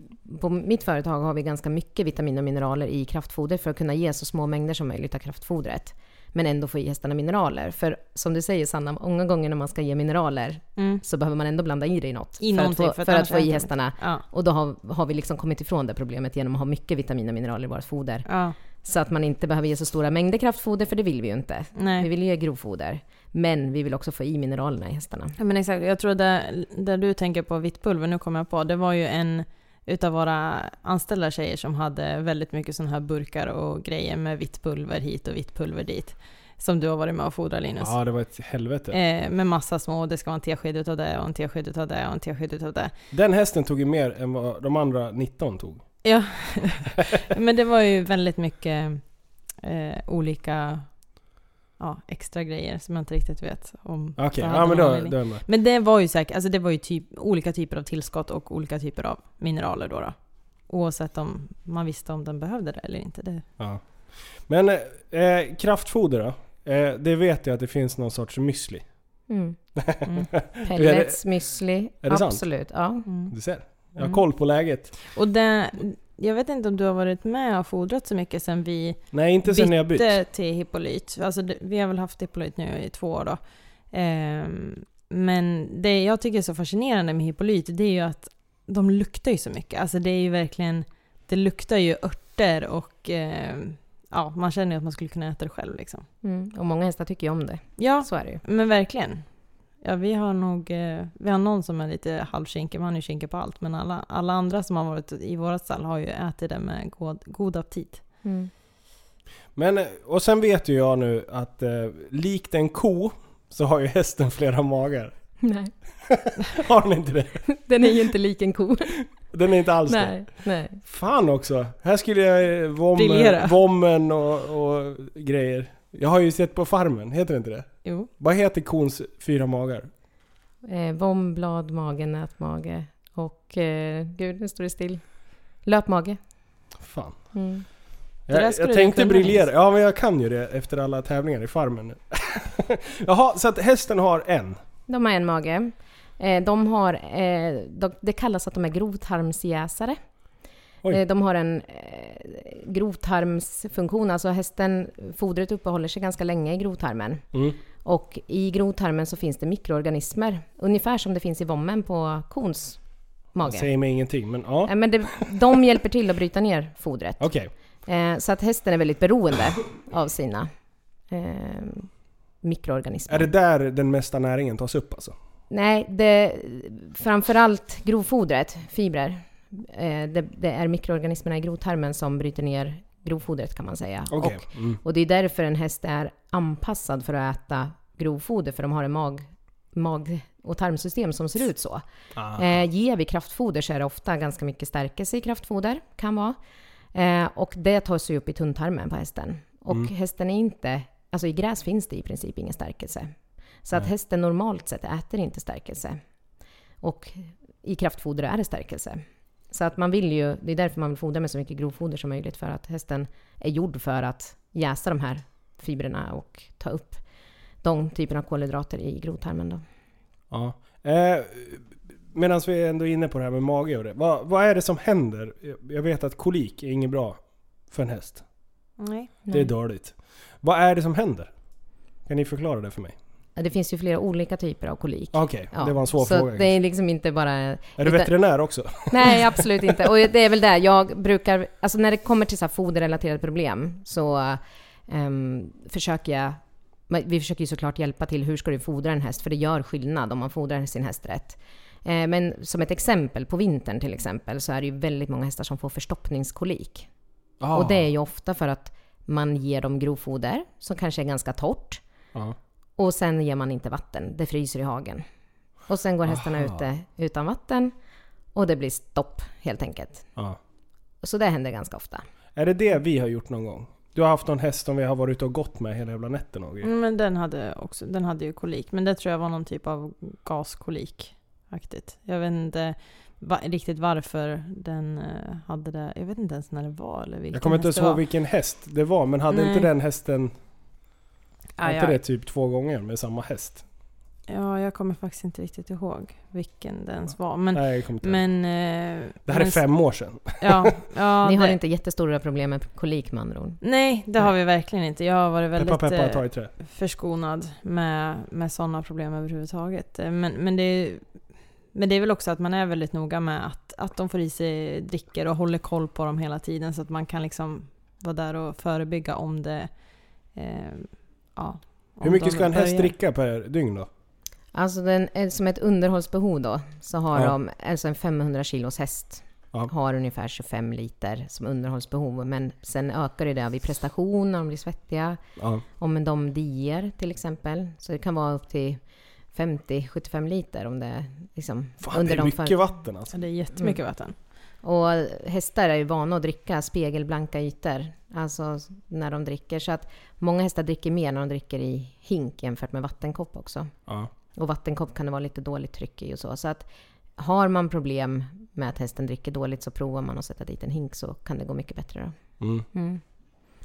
på mitt företag har vi ganska mycket vitaminer och mineraler i kraftfoder för att kunna ge så små mängder som möjligt av kraftfodret. Men ändå få i hästarna mineraler. För som du säger Sanna, många gånger när man ska ge mineraler så behöver man ändå blanda i det i något. I för, att få, för att för att få i hästarna. Ja. Och då har, har vi liksom kommit ifrån det problemet genom att ha mycket vitaminer och mineraler i vårt foder. Ja, Så att man inte behöver ge så stora mängder kraftfoder, för det vill vi ju inte. nej. Vi vill ju ge grovfoder. Men vi vill också få i mineralerna i hästarna. Ja, men exakt, jag tror det där du tänker på vitt pulver, nu kommer jag på, det var ju en utav våra anställda tjejer som hade väldigt mycket sådana här burkar och grejer med vitt pulver hit och vitt pulver dit. Som du har varit med och fodrat Linus. Ja, det var ett helvete. Eh, med massa små, det ska vara en tesked utav det och en tesked utav det och en tesked utav det. Den hästen tog ju mer än vad de andra 19 tog. Ja, [laughs] men det var ju väldigt mycket eh, olika ja, extra grejer som jag inte riktigt vet om. Okej, hade ja men då, då. Men det var ju säkert, alltså det var ju typ olika typer av tillskott och olika typer av mineraler då. då. Oavsett om man visste om den behövde det eller inte. Det. Ja. Men eh, kraftfoder då? Eh, det vet jag att det finns någon sorts müsli. Mm. Mm. [laughs] Pellets, müsli. det sant? absolut. Ja. Mm. Du ser. Jag har Mm. koll på läget. Och det, jag vet inte om du har varit med och fodrat så mycket sen vi Nej, inte sen jag bytt. bytte till Hippolyt. Alltså vi har väl haft Hippolyt nu i två år då. Ehm, men det jag tycker är så fascinerande med Hippolyt, det är ju att de luktar ju så mycket. Alltså det är ju verkligen, det luktar ju örter och ehm, ja, man känner ju att man skulle kunna äta det själv liksom. Mm. Och många hästar tycker ju om det. Ja, Så är det ju. men verkligen. Ja, vi har nog, eh, vi har någon som är lite halvkinkig, men han är ju kinkig på allt. Men alla, alla andra som har varit i våra stall har ju ätit det med god, god aptit. Mm. Men, och sen vet ju jag nu att eh, likt en ko så har ju hästen flera magar. Nej, [laughs] Har den inte det? [laughs] den är ju inte lik en ko. Den är inte alls det. nej, nej. Fan också! Här skulle jag eh, vommen, Briljera. vommen och, och grejer. Jag har ju sett på Farmen, heter det inte det? Jo. Vad heter kons fyra magar? Eh, vom, blad, mage, nätmage och... Eh, gud, nu står det still. Löpmage. Fan. Mm. Jag, jag tänkte briljera. Ja men jag kan ju det efter alla tävlingar i Farmen. [laughs] Jaha, så att hästen har en. De har en mage. Eh, de har... Eh, de, det kallas att de är grovtarmsjäsare. Oj. Eh, de har en eh, grovtarmsfunktion, alltså hästen, fodret uppehåller sig ganska länge i grovtarmen. Mm. Och i grovtarmen så finns det mikroorganismer, ungefär som det finns i vommen på kons mage. Säger mig ingenting men ja. Eh, Men det, de hjälper till att bryta ner fodret. Eh, så att hästen är väldigt beroende av sina eh, mikroorganismer. Är det där den mesta näringen tas upp alltså? Nej, det, framförallt grovfodret, fibrer. Eh, det, det är mikroorganismerna i grovtarmen som bryter ner grovfodret kan man säga. Okej. Och, Mm. och det är därför en häst är anpassad för att äta grovfoder, för de har en mag, mag och tarmsystem som ser ut så. Ah. Eh, ger vi kraftfoder så är det ofta ganska mycket stärkelse i kraftfoder, kan vara. Eh, och det tas ju upp i tunntarmen på hästen. Och Mm. hästen är inte, alltså i gräs finns det i princip ingen stärkelse. Så att Nej. hästen normalt sett äter inte stärkelse. Och i kraftfoder är det stärkelse. Så att man vill ju, det är därför man vill fodra med så mycket grovfoder som möjligt, för att hästen är gjord för att jäsa de här fibrerna och ta upp de typerna av kolhydrater i grovtarmen. Då. Ja. Eh, medan vi är ändå inne på det här med mage och det. Vad, vad är det som händer? Jag vet att kolik är inget bra för en häst. Nej. Det är dåligt. Vad är det som händer? Kan ni förklara det för mig? Det finns ju flera olika typer av kolik. Okej, Ja, det var en svår så fråga. det är liksom inte bara... Är du veterinär också? [laughs] Nej, absolut inte. Och det är väl det, jag brukar... Alltså när det kommer till så här foderrelaterade problem så ehm, försöker jag... Vi försöker ju såklart hjälpa till hur ska du fodra en häst, för det gör skillnad om man fodrar sin häst rätt. Eh, men som ett exempel, på vintern till exempel, så är det ju väldigt många hästar som får förstoppningskolik. Ah. Och det är ju ofta för att man ger dem grovfoder som kanske är ganska torrt. Ja. Och sen ger man inte vatten, det fryser i hagen. Och sen går hästarna Aha. ute utan vatten och det blir stopp helt enkelt. Ja. Så det händer ganska ofta. Är det det vi har gjort någon gång? Du har haft någon häst som vi har varit ute och gått med hela jävla nätten och grejer. Mm, Men den hade också, den hade ju kolik. Men det tror jag var någon typ av gaskolik-aktigt. Jag vet inte va, riktigt varför den eh, hade det. Jag vet inte ens när det var eller vilken Jag kommer inte ens ihåg vilken häst det var, men hade Nej. inte den hästen... Var inte det typ två gånger med samma häst? ja, jag kommer faktiskt inte riktigt ihåg vilken det ens var. Men, Nej, men... eh, Det här men är fem år sedan. Ja, [laughs] ja Ni har det, inte jättestora problem med kolik med andra ord? Nej, det har vi verkligen inte. Jag har varit väldigt Peppa peppa, eh, förskonad med, med sådana problem överhuvudtaget. Eh, Men, men, det är, men det är väl också att man är väldigt noga med att, att de får i sig dricker och håller koll på dem hela tiden så att man kan liksom vara där och förebygga om det... Eh, ja, Hur mycket ska en häst börjar. dricka per dygn då? Alltså den, är som ett underhållsbehov då, så har Ja. de, alltså en 500 kilos häst Ja. har ungefär 25 liter som underhållsbehov. Men sen ökar det vid prestation, när de blir svettiga. Ja. Om de dier till exempel. Så det kan vara upp till 50-75 liter om det är liksom Fan, det är de mycket för- vatten alltså. Ja, det är jättemycket Mm. vatten. Och hästar är ju vana att dricka spegelblanka ytor, alltså när de dricker. Så att många hästar dricker mer när de dricker i hink jämfört med vattenkopp också. Ja. Och vattenkopp kan det vara lite dåligt tryck i och så. Så att har man problem med att hästen dricker dåligt så provar man att sätta dit en hink så kan det gå mycket bättre då. Mm. Mm.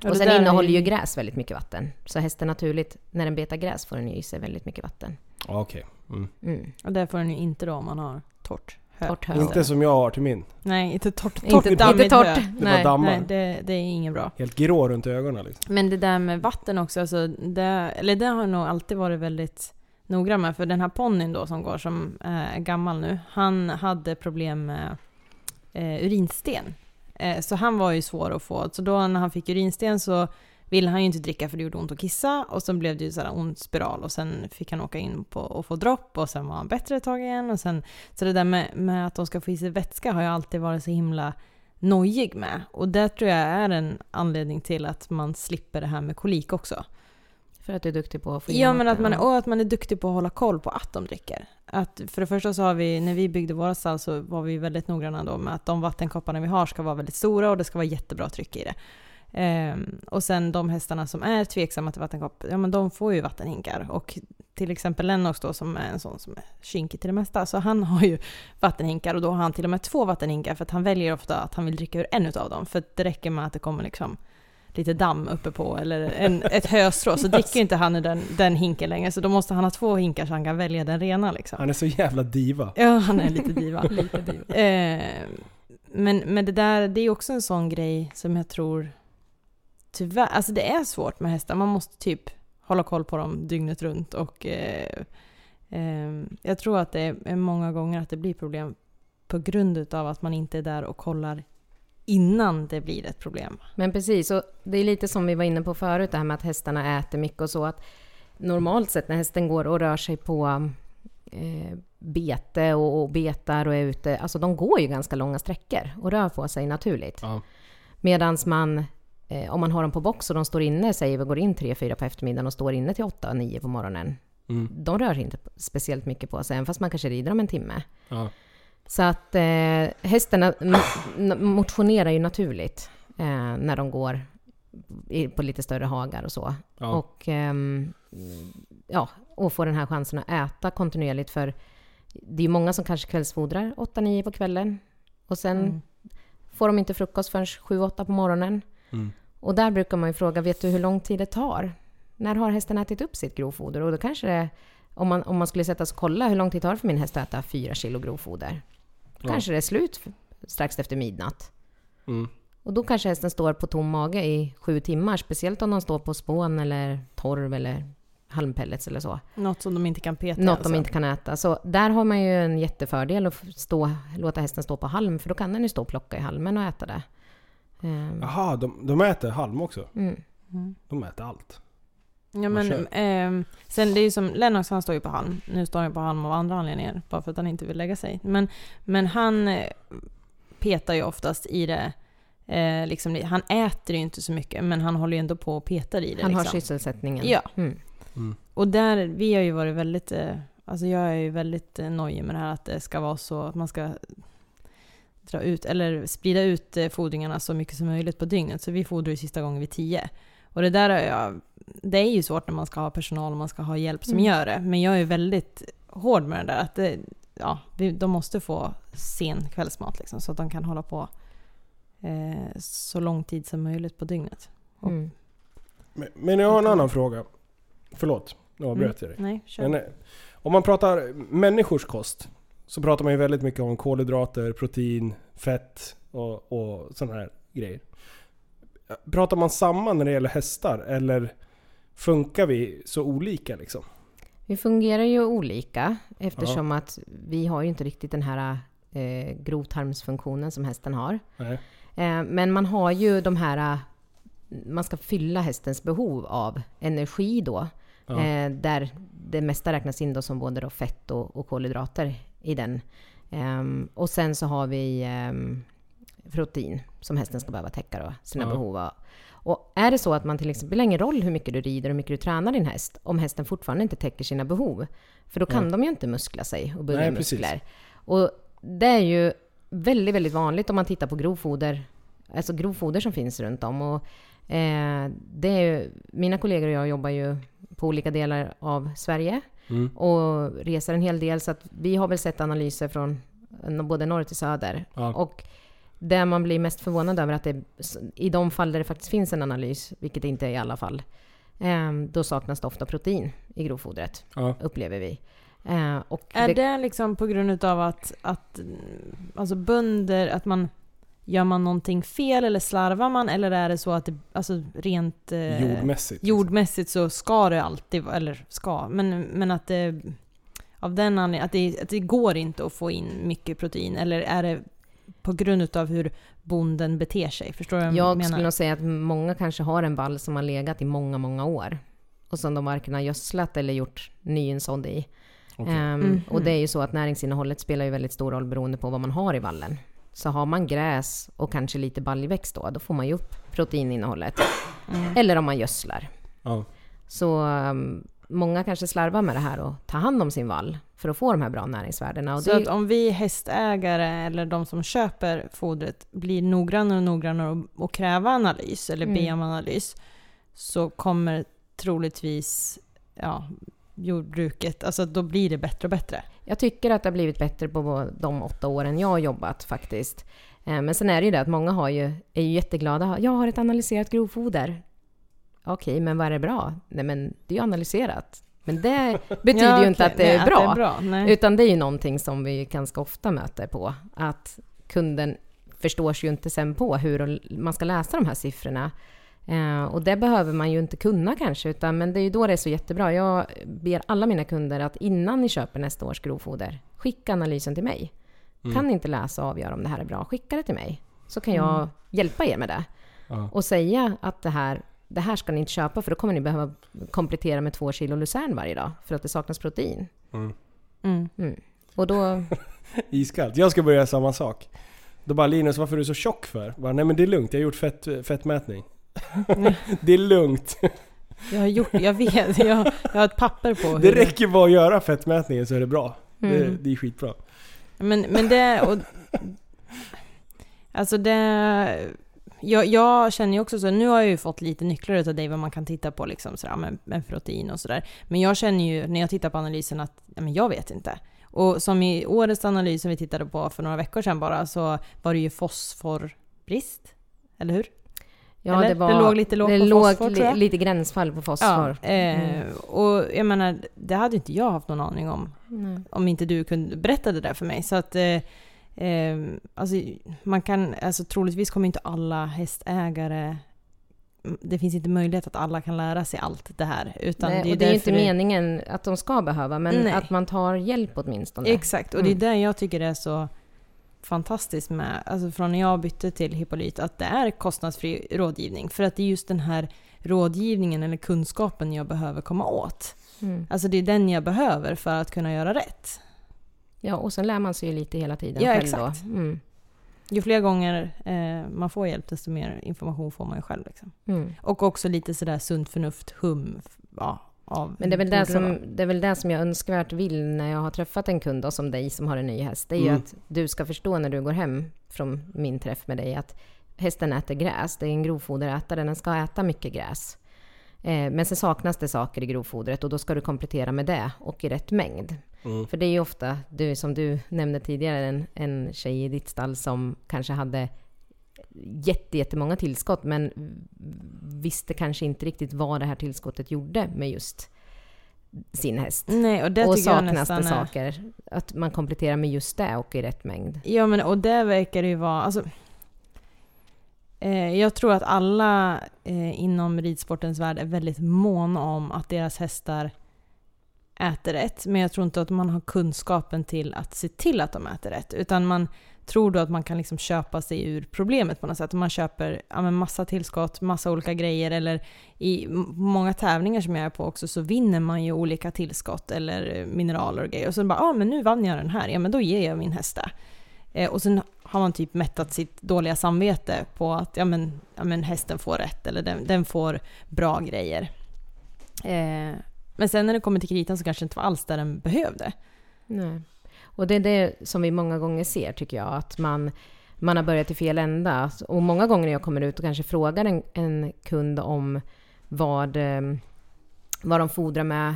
Och sen där är innehåller ju- gräs väldigt mycket vatten. Så hästen naturligt, när den betar gräs får den ju i sig väldigt mycket vatten. Okej. Mm. Mm. Och det får den ju inte då om man har torrt. Torrt hö. Inte som jag har till min. Nej, inte torrt. torrt Inte, dammigt inte torrt. hö. Det bara Nej. dammar. Nej, det, det är inget bra. Helt grå runt ögonen liksom. Men det där med vatten också, alltså det, eller det har nog alltid varit väldigt noggrann med. För den här ponnyn då som går, som är gammal nu, han hade problem med eh, urinsten. Eh, så han var ju svår att få. Så då när han fick urinsten så ville han ju inte dricka för det gjorde ont att kissa. Och så blev det ju sådär ond spiral och sen fick han åka in på och få dropp och sen var han bättre ett tag igen. Och sen, så det där med, med att de ska få i sig vätska har jag alltid varit så himla nojig med. Och det tror jag är en anledning till att man slipper det här med kolik också. För att du är duktig på att få Ja, men att man, och att man är duktig på att hålla koll på att de dricker. Att för det första så har vi, när vi byggde våra stall så var vi väldigt noggranna då med att de vattenkopparna vi har ska vara väldigt stora och det ska vara jättebra tryck i det. Ehm, och sen de hästarna som är tveksamma till vattenkopp, ja men de får ju vattenhinkar. Och till exempel Lennox då som är en sån som är kinkig till det mesta, så han [laughs] har ju vattenhinkar och då har han till och med två vattenhinkar för att han väljer ofta att han vill dricka ur en utav dem. För det räcker med att det kommer liksom lite damm uppe på eller en, ett höstrå så [laughs] dricker inte han ur den, den hinken längre så då måste han ha två hinkar så han kan välja den rena liksom. Han är så jävla diva. Ja, han är lite diva. [laughs] Lite diva. Eh, men, men det där, det är också en sån grej som jag tror tyvärr, alltså det är svårt med hästar. Man måste typ hålla koll på dem dygnet runt och eh, eh, jag tror att det är många gånger att det blir problem på grund utav att man inte är där och kollar innan det blir ett problem. Men precis, och det är lite som vi var inne på förut, det här med att hästarna äter mycket och så. att Normalt sett när hästen går och rör sig på eh, bete och, och betar och är ute, alltså de går ju ganska långa sträckor och rör på sig naturligt. Ja. Medan man, eh, om man har dem på box och de står inne, säger vi går in 3-4 på eftermiddagen och står inne till 8-9 på morgonen. Mm. De rör inte speciellt mycket på sig, även fast man kanske rider om en timme. Ja. Så att eh, hästarna motionerar ju naturligt eh, när de går i, på lite större hagar och så. Ja. Och, ehm, ja, och får den här chansen att äta kontinuerligt. För det är ju många som kanske kvällsfodrar 8-9 på kvällen. Och sen Mm. får de inte frukost förrän 7-8 på morgonen. Mm. Och där brukar man ju fråga, vet du hur lång tid det tar? När har hästen ätit upp sitt grovfoder? Och då kanske det om man, om man skulle sätta sig och kolla hur lång tid tar det för min häst att äta fyra kilo grovfoder? Då Ja. kanske det är slut strax efter midnatt. Mm. Och då kanske hästen står på tom mage i sju timmar, speciellt om de står på spån eller torv eller halmpellets eller så. Något som de inte kan peta Något alltså. de inte kan äta. Så där har man ju en jättefördel att stå, låta hästen stå på halm, för då kan den ju stå och plocka i halmen och äta det. Ehm, Jaha, de, de äter halm också? Mm. Mm. De äter allt? Ja men ehm, sen det är ju som Lennox han står ju på halm. Nu står han på halm av andra anledningar. Bara för att han inte vill lägga sig. Men, men han eh, petar ju oftast i det. Eh, liksom, han äter ju inte så mycket men han håller ju ändå på och petar i det. Han har liksom. sysselsättningen. Ja. Mm. Mm. Och där, vi har ju varit väldigt, eh, alltså jag är ju väldigt eh, nojig med det här att det ska vara så att man ska dra ut, eller sprida ut eh, fodringarna så mycket som möjligt på dygnet. Så vi fodrar ju sista gången vid tio. Och det där har jag, det är ju svårt när man ska ha personal och man ska ha hjälp som Mm. gör det. Men jag är väldigt hård med det där att det, ja, vi, de måste få sen kvällsmat liksom, så att de kan hålla på eh, så lång tid som möjligt på dygnet. Mm. Men, men jag har en annan fråga. Förlåt, nu avbröt jag dig. Nej, kör. Men, eh, om man pratar människors kost så pratar man ju väldigt mycket om kolhydrater, protein, fett och, och sådana här grejer. Pratar man samma när det gäller hästar eller funkar vi så olika liksom? Vi fungerar ju olika eftersom att vi har ju inte riktigt den här eh, grovtarmsfunktionen som hästen har. Eh, men man har ju de här... eh, Man ska fylla hästens behov av energi då. Ja. Eh, där det mesta räknas in då som både då fett och, och kolhydrater i den. Ehm, och sen så har vi ehm, protein som hästen ska behöva täcka då, sina Ja. behov av. Och är det så att man till exempel, det spelar ingen roll hur mycket du rider och hur mycket du tränar din häst, om hästen fortfarande inte täcker sina behov. För då kan Ja. de ju inte muskla sig och bygga Nej, precis. muskler. Och det är ju väldigt, väldigt vanligt om man tittar på grovfoder, alltså grovfoder som finns runt om. Och, eh, det är ju, mina kollegor och jag jobbar ju på olika delar av Sverige Mm. och reser en hel del, så att vi har väl sett analyser från eh, både norr till söder. Ja. Och det man blir mest förvånad över att det, i de fall där det faktiskt finns en analys, vilket det inte är i alla fall, eh, då saknas det ofta protein i grovfodret, Ja. upplever vi. Eh, och Är det- det liksom på grund av att, att alltså bönder, att man Gör man någonting fel eller slarvar man eller är det så att det, alltså rent eh, Jordmässigt. liksom. jordmässigt så ska det alltid vara, eller ska, men, men att det av den anledningen, att det, att det går inte att få in mycket protein eller är det på grund av hur bonden beter sig? Förstår du vad jag, Jag menar? skulle nog säga att många kanske har en vall som har legat i många, många år. Och som de varken har gödslat eller gjort nyinsådd i. Okej. Ehm, Mhm. Och det är ju så att näringsinnehållet spelar ju väldigt stor roll beroende på vad man har i vallen. Så har man gräs och kanske lite baljväxt då, då får man ju upp proteininnehållet. Mm. Eller om man gödslar. Ja. Så um, många kanske slarvar med det här och tar hand om sin vall för att få de här bra näringsvärdena. Och Så det, att om vi hästägare eller de som köper fodret blir noggrannare och noggrannare och, och kräva analys eller be Mm. om analys så kommer troligtvis ja, jordbruket, alltså då blir det bättre och bättre. Jag tycker att det har blivit bättre på de åtta åren jag har jobbat faktiskt. Eh, Men sen är det ju det att många har ju, är ju jätteglada. Jag har ett analyserat grovfoder. Okej, men vad är det bra? Nej, men det är ju analyserat. Men det [laughs] betyder Ja, ju inte att det Nej, är bra. Att det är bra. Nej. Utan det är ju någonting som vi ganska ofta möter på. Att kunden förstår sig ju inte sen på hur man ska läsa de här siffrorna. Eh, och det behöver man ju inte kunna kanske, utan, men det är ju då det är så jättebra. Jag ber alla mina kunder att innan ni köper nästa års grovfoder, skicka analysen till mig. Mm. Kan ni inte läsa och avgöra om det här är bra, skicka det till mig. Så kan jag Mm. hjälpa er med det. Ja. Och säga att det här, det här ska ni inte köpa, för då kommer ni behöva komplettera med två kilo lucern varje dag, för att det saknas protein. Mm. Mm. Och då [laughs] Iskallt. Jag ska börja samma sak. Då bara Linus, varför är du så tjock för? Bara, Nej men det är lugnt, jag har gjort fett, fettmätning. [laughs] det är lugnt. Jag har gjort, jag vet, jag, jag har ett papper på hur Det räcker bara att göra fettmätningen så är det bra. Det, Mm. det är skitbra. Men, men det... Och, alltså det... Jag, jag känner ju också så, nu har jag ju fått lite nycklar av dig vad man kan titta på liksom sådär, med, med protein och sådär. Men jag känner ju när jag tittar på analysen att ja, men jag vet inte. Och som i årets analys som vi tittade på för några veckor sedan bara så var det ju fosforbrist. Eller hur? Ja, Eller? det, var, Det låg lite lågt det på låg fosfor, li- tror jag. lite gränsfall på fosfor. Ja, eh, Mm. och jag menar, det hade inte jag haft någon aning om Nej. om inte du kunde berätta det där för mig. Så att, eh, eh, alltså, man kan, alltså troligtvis kommer inte alla hästägare det finns inte möjlighet att alla kan lära sig allt det här. Utan Nej, det är det är ju inte därför meningen att de ska behöva, men Nej. att man tar hjälp åtminstone. Exakt, och Mm. det är det jag tycker är så fantastiskt med, alltså från när jag bytte till Hippolyt, att det är kostnadsfri rådgivning. För att det är just den här rådgivningen eller kunskapen jag behöver komma åt. Mm. Alltså det är den jag behöver för att kunna göra rätt. Ja, och sen lär man sig ju lite hela tiden Ja, själv exakt. då. Mm. Ju fler gånger eh, man får hjälp, desto mer information får man ju själv. Liksom. Mm. Och också lite sådär sunt förnuft, hum, ja, av Men det är, väl det, som, det är väl det som jag önskvärt vill när jag har träffat en kund då, som dig som har en ny häst. Det är ju Mm. att du ska förstå när du går hem från min träff med dig att hästen äter gräs. Det är en grovfoderätare, den ska äta mycket gräs. Eh, men sen saknas det saker i grovfodret och då ska du komplettera med det och i rätt mängd. Mm. För det är ju ofta, du, som du nämnde tidigare, en, en tjej i ditt stall som kanske hade jätte, jättemånga tillskott men visste kanske inte riktigt vad det här tillskottet gjorde med just sin häst. Nej, och det och saknas det är... saker, att man kompletterar med just det och i rätt mängd. Ja, men och det verkar det ju vara... Alltså, eh, jag tror att alla eh, inom ridsportens värld är väldigt måna om att deras hästar äter rätt. Men jag tror inte att man har kunskapen till att se till att de äter rätt. Utan man tror du att man kan liksom köpa sig ur problemet på något sätt. Man köper ja, men massa tillskott, massa olika grejer. Eller i många tävlingar som jag är på också så vinner man ju olika tillskott eller eh, mineraler och grejer. Och så bara, ja ah, men nu vann jag den här. Ja men då ger jag min häst det. Eh, och sen har man typ mättat sitt dåliga samvete på att ja, men, ja, men hästen får rätt eller den, den får bra grejer. Eh, men sen när det kommer till kritan så kanske det inte var alls där den behövde. Nej. Och det är det som vi många gånger ser, tycker jag, att man, man har börjat i fel ända. Och många gånger när jag kommer ut och kanske frågar en, en kund om vad, eh, vad de fodrar med,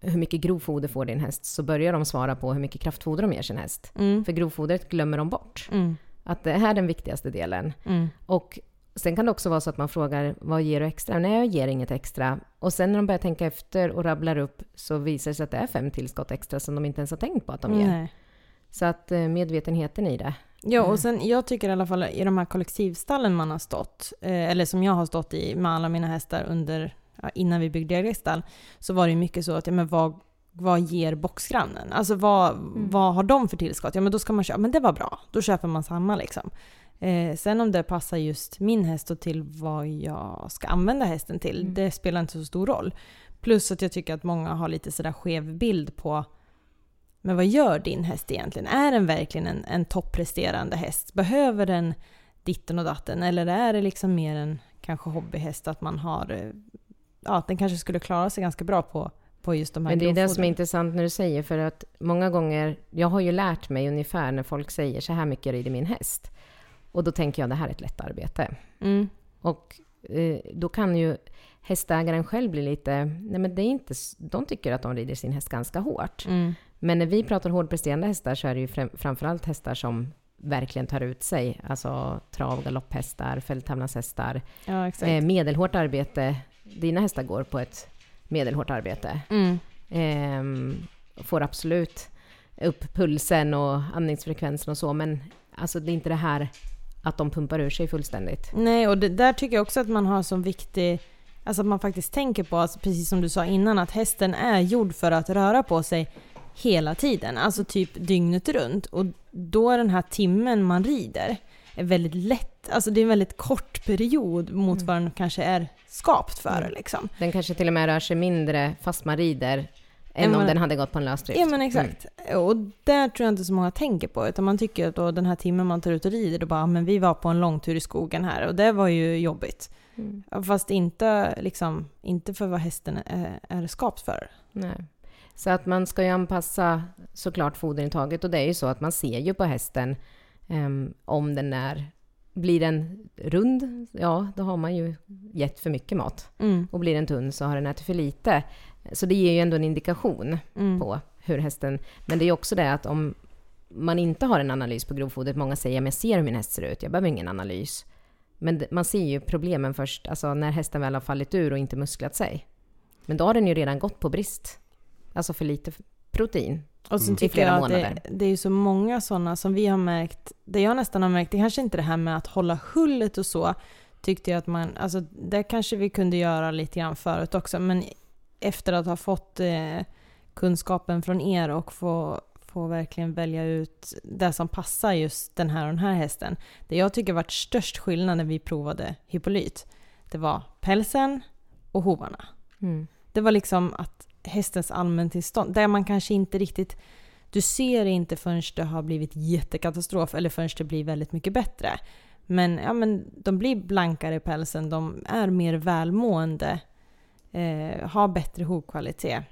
hur mycket grovfoder får din häst, så börjar de svara på hur mycket kraftfoder de ger sin häst. Mm. För grovfodret glömmer de bort. Mm. Att det här är den viktigaste delen. Mm. Och sen kan det också vara så att man frågar vad ger du extra? Nej, jag ger inget extra. Och sen när de börjar tänka efter och rabblar upp så visar det sig att det är fem tillskott extra som de inte ens har tänkt på att de ger. Nej. Så att eh, medvetenheten i det. Ja, Mm. och sen jag tycker i alla fall i de här kollektivstallen man har stått, eh, eller som jag har stått i med alla mina hästar under, innan vi byggde eget stall, så var det mycket så att, ja men vad, vad ger boxgrannen? Alltså vad, Mm. vad har de för tillskott? Ja men då ska man köpa, men det var bra, då köper man samma liksom. Eh, sen om det passar just min häst och till vad jag ska använda hästen till, Mm. det spelar inte så stor roll. Plus att jag tycker att många har lite sådär skev bild på men vad gör din häst egentligen? Är den verkligen en, en toppresterande häst? Behöver den ditten och datten? Eller är det liksom mer en kanske hobbyhäst att man har... eh, Ja, att den kanske skulle klara sig ganska bra på, på just de här Men det är det som är intressant när du säger, för att många gånger, jag har ju lärt mig ungefär när folk säger så här mycket rider min häst. Och då tänker jag det här är ett lätt arbete. Mm. Och eh, då kan ju hästägaren själv bli lite, nej men det är inte, de tycker att de rider sin häst ganska hårt. Mm. Men när vi pratar hårdpresterande hästar så är det ju främ- framförallt hästar som verkligen tar ut sig. Alltså trav, galopphästar, fälttävlanshästar. Ja. Eh, medelhårt arbete. Dina hästar går på ett medelhårt arbete. Mm. Ehm, får absolut upp pulsen och andningsfrekvensen och så, men alltså det är inte det här att de pumpar ur sig fullständigt. Nej, och det, där tycker jag också att man har som viktig... Alltså att man faktiskt tänker på, alltså precis som du sa innan, att hästen är gjord för att röra på sig hela tiden. Alltså typ dygnet runt. Och då är den här timmen man rider är väldigt lätt, alltså det är en väldigt kort period mot Mm. vad den kanske är skapt för. Mm. Liksom. Den kanske till och med rör sig mindre fast man rider än om den hade gått på en lösdrift. Ja men exakt. Och där tror jag inte så många tänker på. Utan man tycker att då den här timmen man tar ut och rider, då bara, "Ah, men vi var på en långtur i skogen här och det var ju jobbigt. Mm. Fast inte, liksom, inte för vad hästen är, är skapt för. Nej. Så att man ska ju anpassa såklart foderintaget och det är ju så att man ser ju på hästen ehm, om den är blir den rund, ja då har man ju gett för mycket mat. Mm. Och blir den tunn så har den ätit för lite. Så det ger ju ändå en indikation Mm. på hur hästen... Men det är också det att om man inte har en analys på grovfodret, många säger att jag ser hur min häst ser ut, jag behöver ingen analys. Men man ser ju problemen först, alltså när hästen väl har fallit ur och inte musklat sig. Men då har den ju redan gått på brist. Alltså för lite protein. Och sen Mm. Tycker jag att det, det är ju så många sådana som vi har märkt, det jag nästan har märkt, det kanske inte det här med att hålla hullet och så, tyckte jag att man, alltså det kanske vi kunde göra lite grann förut också, men efter att ha fått eh, kunskapen från er och få, få verkligen välja ut det som passar just den här och den här hästen. Det jag tycker varit störst skillnad när vi provade Hippolyt, det var pälsen och hovarna. Mm. Det var liksom att hästens allmäntillstånd, där man kanske inte riktigt... Du ser det inte förrän det har blivit jättekatastrof eller förrän det blir väldigt mycket bättre. Men, ja, men de blir blankare i pälsen, de är mer välmående, eh, har bättre hovkvalitet.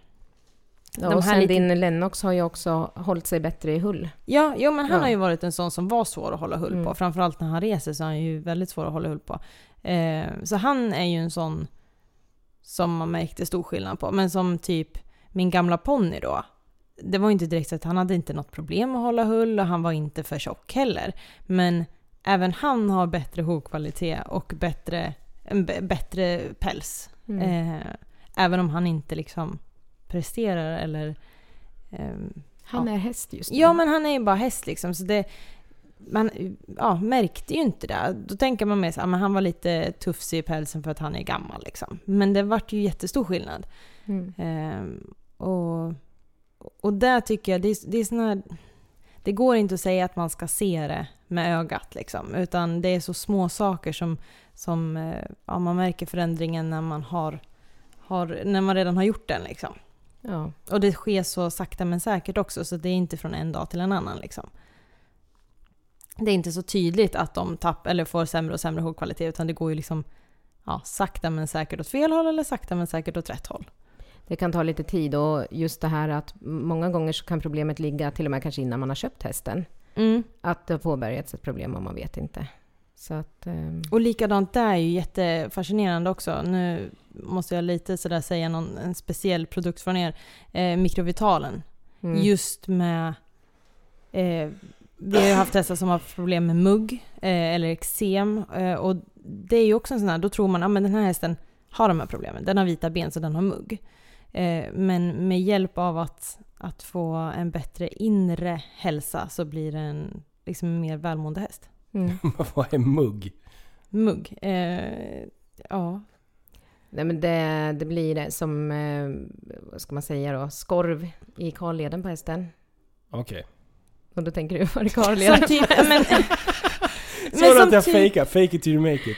Ja, och sen lite- din Lennox har ju också hållit sig bättre i hull. Ja, jo, men han Ja. har ju varit en sån som var svår att hålla hull på. Mm. Framförallt när han reser så är han ju väldigt svår att hålla hull på. Eh, så han är ju en sån som man märkte stor skillnad på. Men som typ min gamla ponny då. Det var ju inte direkt så att han hade inte något problem att hålla hull och han var inte för tjock heller. Men även han har bättre hovkvalitet och bättre, en bättre päls. Mm. Eh, även om han inte liksom presterar eller ehm, Han ja. är häst just nu. Ja, men han är ju bara häst liksom. Så det, man ja, märkte ju inte det. Då tänker man mer så, ja, men han var lite tufsig i pälsen för att han är gammal. Liksom. Men det vart ju jättestor skillnad. Mm. Ehm, och, och där tycker jag, det är, det är sån här, Det går inte att säga att man ska se det med ögat liksom. Utan det är så små saker som, som eh, ja, man märker förändringen när man har, har, när man redan har gjort den liksom. Ja. Och det sker så sakta men säkert också, så det är inte från en dag till en annan. Liksom. Det är inte så tydligt att de tapp, eller får sämre och sämre hovkvalitet, utan det går ju liksom ja, sakta men säkert åt fel håll eller sakta men säkert åt rätt håll. Det kan ta lite tid och just det här att många gånger så kan problemet ligga till och med kanske innan man har köpt hästen. Att det har påbörjats ett problem och man vet inte. Så att... ehm, Och likadant där är ju jättefascinerande också. Nu måste jag lite sådär säga någon, en speciell produkt från er. Eh, Mikrovitalen. mm. Just med... Eh, vi har ju haft hästar som har problem med mugg eh, eller eksem. Eh, och det är ju också en sån här, då tror man att ah, men den här hästen har de här problemen. Den har vita ben så den har mugg. Eh, men med hjälp av att, att få en bättre inre hälsa så blir det en liksom, en mer välmående häst. Mm. [laughs] Vad är mugg? Mugg. Eh, ja. Nej men det, det blir det som, eh, vad ska man säga då, skorv i karleden på hästen. Okej. Och då tänker du, var det [laughs] karleden? Typ... men, [laughs] men Sa du som att jag typ- fejkar? Fake it till you make it.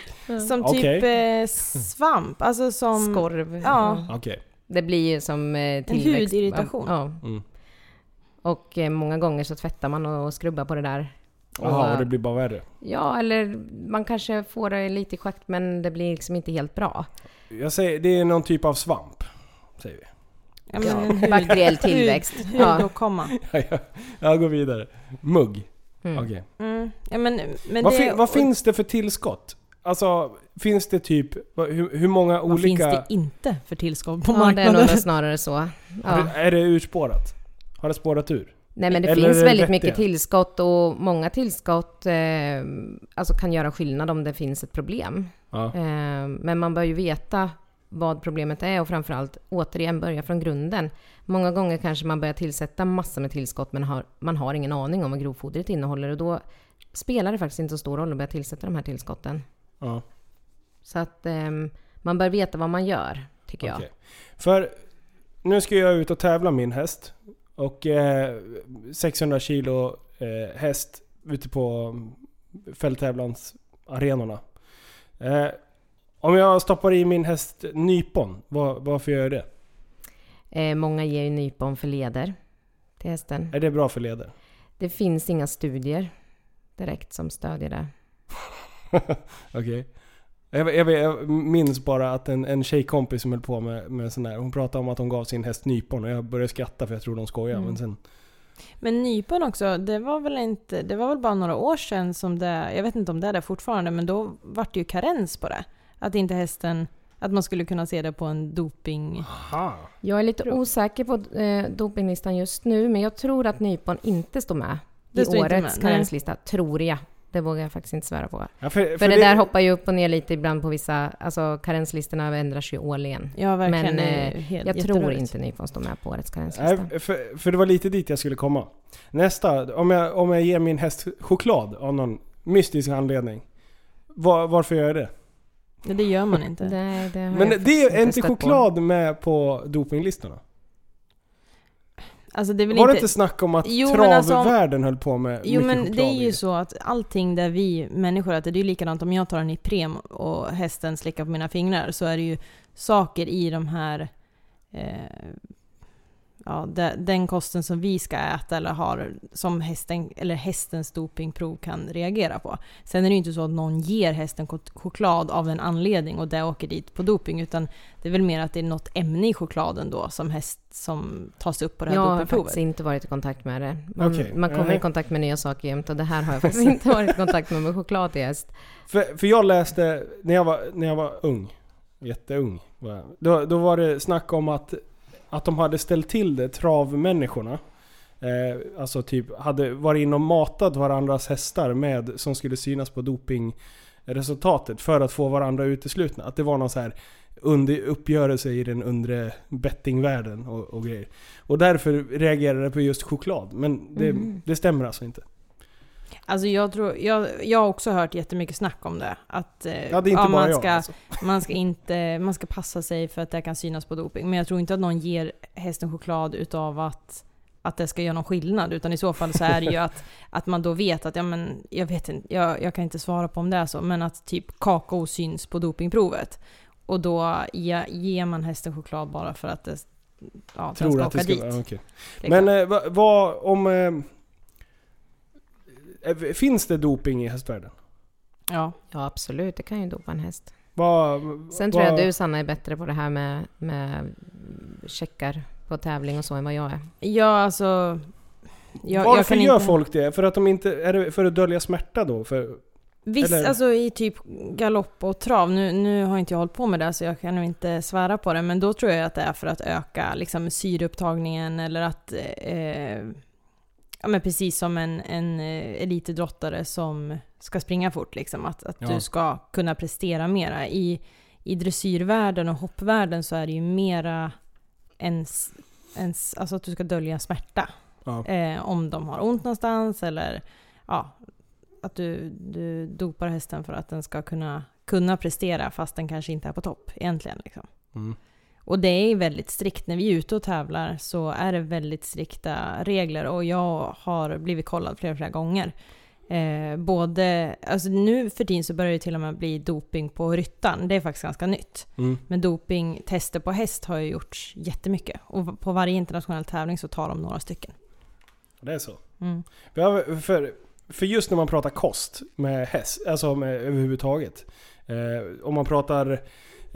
Som typ Okej. eh, svamp. Alltså som... Skorv. Ja. Okej. Det blir ju som eh, tillväxt. hudirritation. Ja. Mm. Och eh, många gånger så tvättar man och skrubbar på det där. Jaha, och det blir bara värre. Ja, eller man kanske får det lite i schakt men det blir liksom inte helt bra. Jag säger, det är någon typ av svamp. Säger vi. Ja, Ja, bakteriell [laughs] tillväxt. Ja. hudåkomma. Ja, jag, jag går vidare. Mugg. Mm. Okej. Mm. Ja, men, men Vad, det, fin, vad finns det för tillskott? Alltså, finns det typ... vad- Hur, hur många vad olika... finns det inte för tillskott på Ja, det är marknaden? nog snarare så. Ja. det, är det urspårat? Har det spårat ur? Nej men det Eller finns väldigt vettiga? mycket tillskott och många tillskott eh, alltså kan göra skillnad om det finns ett problem. Ja. Eh, men man bör ju veta vad problemet är och framförallt återigen börja från grunden. Många gånger kanske man börjar tillsätta massor med tillskott men har, man har ingen aning om vad grovfodret innehåller och då spelar det faktiskt inte så stor roll att börja tillsätta de här tillskotten. ja. Så att eh, man bör veta vad man gör, tycker jag. Okej. För nu ska jag ut och tävla min häst. Och eh, 600 kilo eh, häst ute på fälttävlansarenorna. Eh, om jag stoppar i min häst nypon, var, varför gör jag det? Eh, många ger ju nypon för leder till hästen. Är det bra för leder? Det finns inga studier direkt som stödjer det. [laughs] Okej. Jag, jag, jag minns bara att en, en tjejkompis som höll på med, med sån här, hon pratade om att hon gav sin häst nypon och jag började skratta för jag tror de skojar. Mm. Men sen, Men nypon också, det var väl inte, det var väl bara några år sedan som det, jag vet inte om det är det fortfarande, men då vart det ju karens på det. Att inte hästen, att man skulle kunna se det på en doping... aha. Jag är lite osäker på eh, dopinglistan just nu, men jag tror att nypon inte står med Det i står inte årets karenslista. Tror jag. Det vågar jag faktiskt inte svära på. Ja, för, För, det, där hoppar ju upp och ner lite ibland på vissa, alltså karenslistorna ändras ju årligen. Ja, verkligen. Men, det eh, helt, Jag tror inte ni får stå med på årets karenslista. Nej, för, för det var lite dit jag skulle komma. Nästa, om jag, om jag ger min häst choklad av någon mystisk anledning. Var, varför gör jag det? Det gör man inte. Nej, det har Men det är inte stött på. choklad med på dopinglistorna? Alltså det Var det inte... inte snack om att Jo, alltså travvärlden höll på med Jo mycket men det är ju så att allting där vi människor äter, det är ju likadant om jag tar en Ipren och hästen slickar på mina fingrar så är det ju saker i de här eh, ja, de, den kosten som vi ska äta eller har som hästen, eller hästens dopingprov kan reagera på. Sen är det ju inte så att någon ger hästen chok- choklad av en anledning och det åker dit på doping utan det är väl mer att det är något ämne i chokladen då som häst som tas upp på det här Jag har dopingprovet. faktiskt inte varit i kontakt med det. Man, Okej. man kommer i kontakt med nya saker jämt och det här har jag faktiskt inte varit i kontakt med med choklad i häst. För, för jag läste, när jag var, när jag var ung, jätteung, jag, då, då var det snack om att, att de hade ställt till det, travmänniskorna. Eh, alltså typ, hade varit in och matat varandras hästar med, som skulle synas på dopingresultatet för att få varandra uteslutna. Att det var någon så här under, uppgörelse i den undre bettingvärlden och, och grejer. Och därför reagerade jag på just choklad. Men det, Mhm. det stämmer alltså inte. Alltså jag, tror, jag, jag har också hört jättemycket snack om det. Att eh, Ja, det bara man, jag. ska, Alltså. man, ska inte, man ska passa sig för att det kan synas på doping. Men jag tror inte att någon ger hästen choklad utav att, att det ska göra någon skillnad. Utan i så fall så är det ju att, att man då vet att, ja men jag vet inte, jag, jag kan inte svara på om det är så, men att typ kakao syns på dopingprovet. Och då ge, ger man hästen choklad bara för att det, ja, den Tror ska att åka det ska dit. liksom. Men eh, vad vad om... Eh, finns det doping i hästvärlden? ja. Ja, absolut. Det kan ju dopa en häst. Vad, Sen tror jag du, Sanna, är bättre på det här med, med checkar på tävling och så än vad jag är. ja, alltså... Jag, Varför jag kan gör inte... folk det? För att de inte... Är det för att dölja smärta då? För, Visst, Eller- alltså i typ galopp och trav, nu, nu har inte jag hållit på med det så jag kan nog inte svära på det, men då tror jag att det är för att öka liksom, syreupptagningen eller att... Eh, ja men precis som en, en eh, elitidrottare som ska springa fort liksom, att, att Ja. du ska kunna prestera mera. I, I dressyrvärlden och hoppvärlden så är det ju mera ens, ens, alltså att du ska dölja smärta. ja. Eh, om de har ont någonstans eller ja, att du, du dopar hästen för att den ska kunna, kunna prestera fast den kanske inte är på topp egentligen. Liksom. Mm. Och det är väldigt strikt. När vi är ute och tävlar så är det väldigt strikta regler och jag har blivit kollad flera, flera gånger. Eh, både, alltså nu för tiden så börjar det till och med bli doping på ryttan. Det är faktiskt ganska nytt. Mm. Men dopingtester på häst har ju gjorts jättemycket. Och på varje internationell tävling så tar de några stycken. Det är så. Mm. För, för just när man pratar kost med häst, alltså med, överhuvudtaget. Eh, om man pratar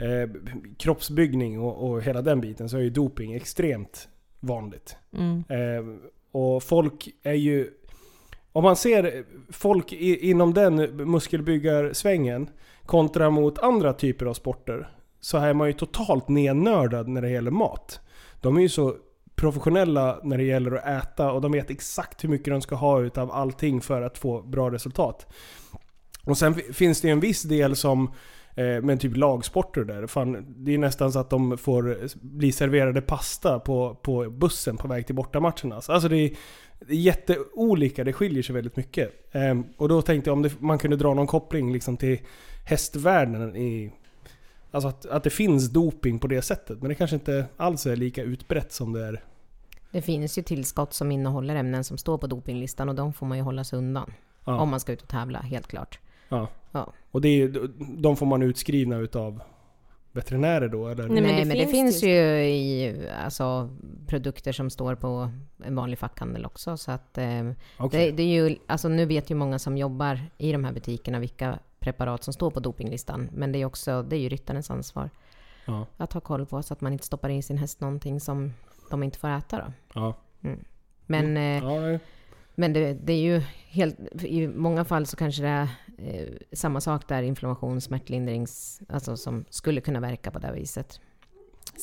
eh, kroppsbyggning och, och hela den biten så är ju doping extremt vanligt. Mm. Eh, och folk är ju... Om man ser folk i, inom den muskelbyggarsvängen kontra mot andra typer av sporter. Så är man ju totalt nednördad när det gäller mat. De är ju så professionella när det gäller att äta och de vet exakt hur mycket de ska ha utav allting för att få bra resultat. Och sen fi- finns det ju en viss del som eh, med typ lagsporter där. Fan, det är nästan så att de får bli serverade pasta på, på bussen på väg till bortamatcherna. Alltså det är, det är jätteolika, det skiljer sig väldigt mycket. Ehm, och då tänkte jag om det, man kunde dra någon koppling liksom till hästvärlden i... Alltså att, att det finns doping på det sättet. Men det kanske inte alls är lika utbrett som det är. Det finns ju tillskott som innehåller ämnen som står på dopinglistan och de får man ju hålla sig undan. Ja. Om man ska ut och tävla, helt klart. Ja. Ja. Och det är, de får man utskrivna utav veterinärer då eller? Nej, men Nej, det men det finns finns ju i alltså, produkter som står på en vanlig fackhandel också. Så att, eh, Okej. det, det är ju, alltså, nu vet ju många som jobbar i de här butikerna vilka preparat som står på dopinglistan. Men det är, också, det är ju ryttarens ansvar Ja. att ha koll på så att man inte stoppar in sin häst någonting som de inte får äta. Då. Ja. Men, eh, Ja men det, det är ju helt... I många fall så kanske det är eh, samma sak där, inflammation, smärtlindrings... Alltså som skulle kunna verka på det här viset.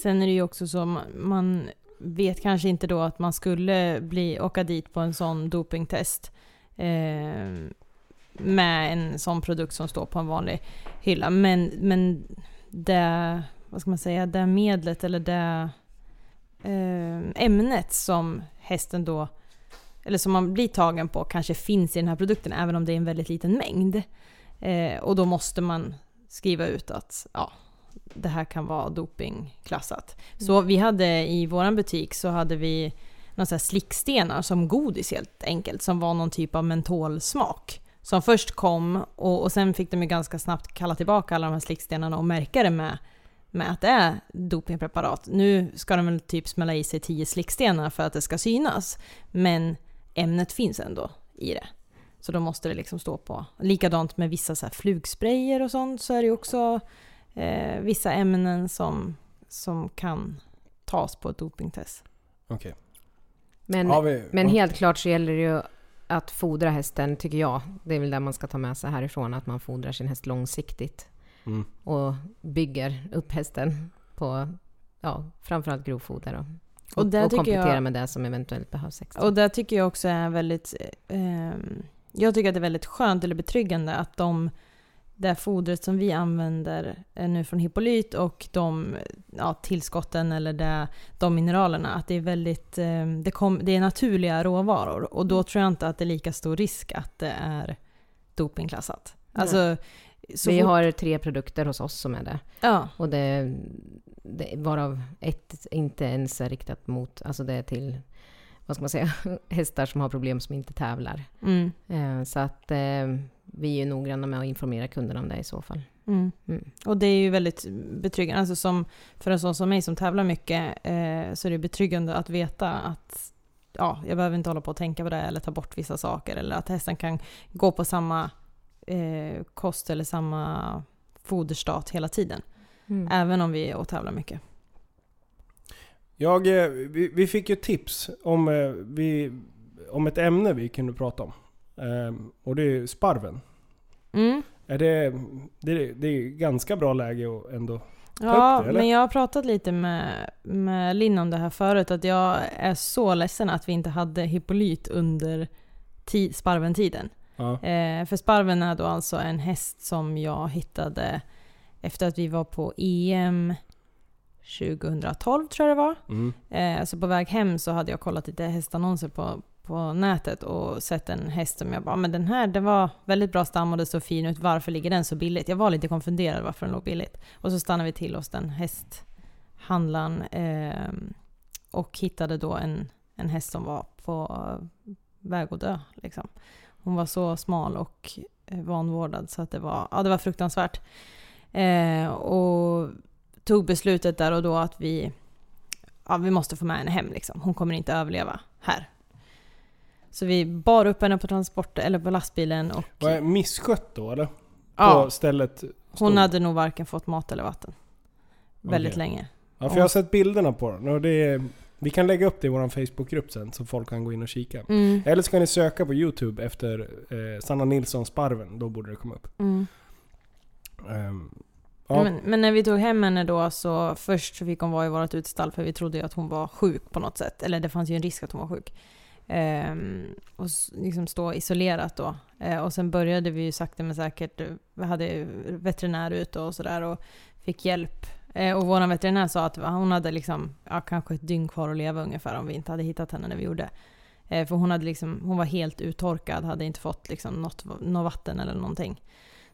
Sen är det ju också så, man, man vet kanske inte då att man skulle bli, åka dit på en sån dopingtest. Eh, med en sån produkt som står på en vanlig hylla. Men, men det, vad ska man säga, det medlet eller det eh, ämnet som hästen då, eller som man blir tagen på, kanske finns i den här produkten även om det är en väldigt liten mängd. Eh, och då måste man skriva ut att ja, det här kan vara dopingklassat. Mm. Så vi hade i vår butik så hade vi några slickstenar som godis helt enkelt, som var någon typ av mentolsmak. Som först kom och, och sen fick de ju ganska snabbt kalla tillbaka alla de här slickstenarna och märka det med, med att det är dopingpreparat. Nu ska de väl typ smälla i sig tio slickstenar för att det ska synas, men ämnet finns ändå i det. Så då måste det liksom stå på. Likadant med vissa så här flugsprayer och sånt så är det också eh, vissa ämnen som, som kan tas på ett dopingtest. Okej. Men, Har vi- men helt klart så gäller det ju att fodra hästen, tycker jag. Det är väl det man ska ta med sig härifrån, att man fodrar sin häst långsiktigt. Mm. Och bygger upp hästen på ja, framförallt grovfoder. Och, Och och, och komplettera jag- med det som eventuellt behövs extra. Och det tycker jag också är väldigt... Eh, jag tycker att det är väldigt skönt eller betryggande att de det fodret som vi använder nu från Hippolyt och de ja, tillskotten eller det, de mineralerna, att det är väldigt eh, det, kom, det är naturliga råvaror. Och då tror jag inte att det är lika stor risk att det är dopingklassat. Alltså, så Vi fort- har tre produkter hos oss som är det. Ja, Och det, det varav ett inte ens är riktat mot, alltså det är till, vad ska man säga, [laughs] hästar som har problem som inte tävlar. mm, Eh, så att eh, vi är ju noggranna med att informera kunderna om det i så fall. mm. Mm. Och det är ju väldigt betryggande. Alltså som, för en sån som mig som tävlar mycket eh, så är det betryggande att veta att ja, jag behöver inte hålla på och tänka på det eller ta bort vissa saker. Eller att hästen kan gå på samma eh, kost eller samma foderstat hela tiden. Mm. Även om vi är och tävlar mycket. Jag, eh, vi, vi fick ju tips om, eh, vi, om ett ämne vi kunde prata om. Ehm, och det är sparven. Mm. Är det, det, är- det är ganska bra läge att ändå... Ja, upp det, men jag har pratat lite med, med Linn om det här förut. Att jag är så ledsen att vi inte hade Hippolyt under ti- sparventiden. Ja. Eh, för sparven är då alltså en häst som jag hittade efter att vi var på EM 2012 tror jag det var. Mm. Eh, så på väg hem så hade jag kollat lite hästannonser på, på nätet och sett en häst som jag bara, men den här den var väldigt bra stam och det såg fin ut, varför ligger den så billigt? Jag var lite konfunderad varför den låg billigt. Och så stannade vi till hos den hästhandlaren eh, och hittade då en, en häst som var på väg att dö. Liksom. Hon var så smal och eh, vanvårdad så att det var, ja, det var fruktansvärt. Eh, och tog beslutet där och då att vi, ja, vi måste få med henne hem. Liksom. Hon kommer inte överleva här. Så vi bar upp henne på transport eller på lastbilen och Var det misskött då eller? På ja, stället? hon stod- hade nog varken fått mat eller vatten. Väldigt Okej. länge. Ja, för jag har sett bilderna på den. Och det är, vi kan lägga upp det i vår Facebookgrupp sen så folk kan gå in och kika. Mm. Eller så kan ni söka på YouTube efter eh, Sanna Nilsson Sparven. Då borde det komma upp. Mm. Um, ja. Men, men när vi tog hem henne då så först så fick hon vara i vårt utestall för vi trodde ju att hon var sjuk på något sätt. Eller det fanns ju en risk att hon var sjuk. Um, och liksom stå isolerat då. Uh, och sen började vi ju sakta men säkert, vi hade veterinär ute och sådär och fick hjälp. Uh, och vår veterinär sa att hon hade liksom, ja, kanske ett dygn kvar att leva ungefär om vi inte hade hittat henne när vi gjorde. Eh, för hon, hade liksom, hon var helt uttorkad, hade inte fått liksom något, något vatten eller någonting.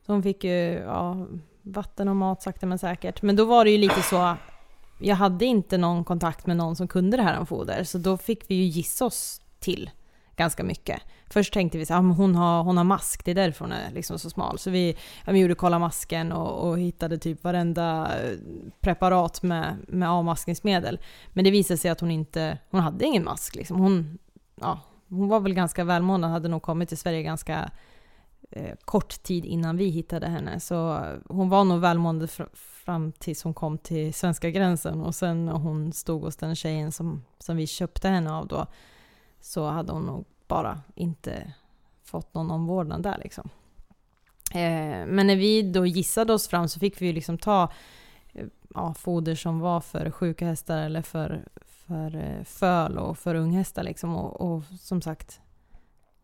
Så hon fick ju ja, vatten och mat sakta men säkert. Men då var det ju lite så, jag hade inte någon kontakt med någon som kunde det här om foder, så då fick vi ju gissa oss till ganska mycket. Först tänkte vi att ah, hon, har, hon har mask, det är därför hon är liksom så smal. Så vi, ja, vi gjorde kolla masken och, och hittade typ varenda preparat med, med avmaskningsmedel. Men det visade sig att hon inte, hon hade ingen mask. Liksom. Hon, ja, hon var väl ganska välmående, hade nog kommit till Sverige ganska eh, kort tid innan vi hittade henne. Så hon var nog välmående fr- fram tills hon kom till svenska gränsen och sen när hon stod hos den tjejen som, som vi köpte henne av då så hade hon nog bara inte fått någon omvårdnad där liksom. Eh, men när vi då gissade oss fram så fick vi ju liksom ta eh, ja, foder som var för sjuka hästar eller för, för eh, föl och för unghästar liksom. Och, och som sagt,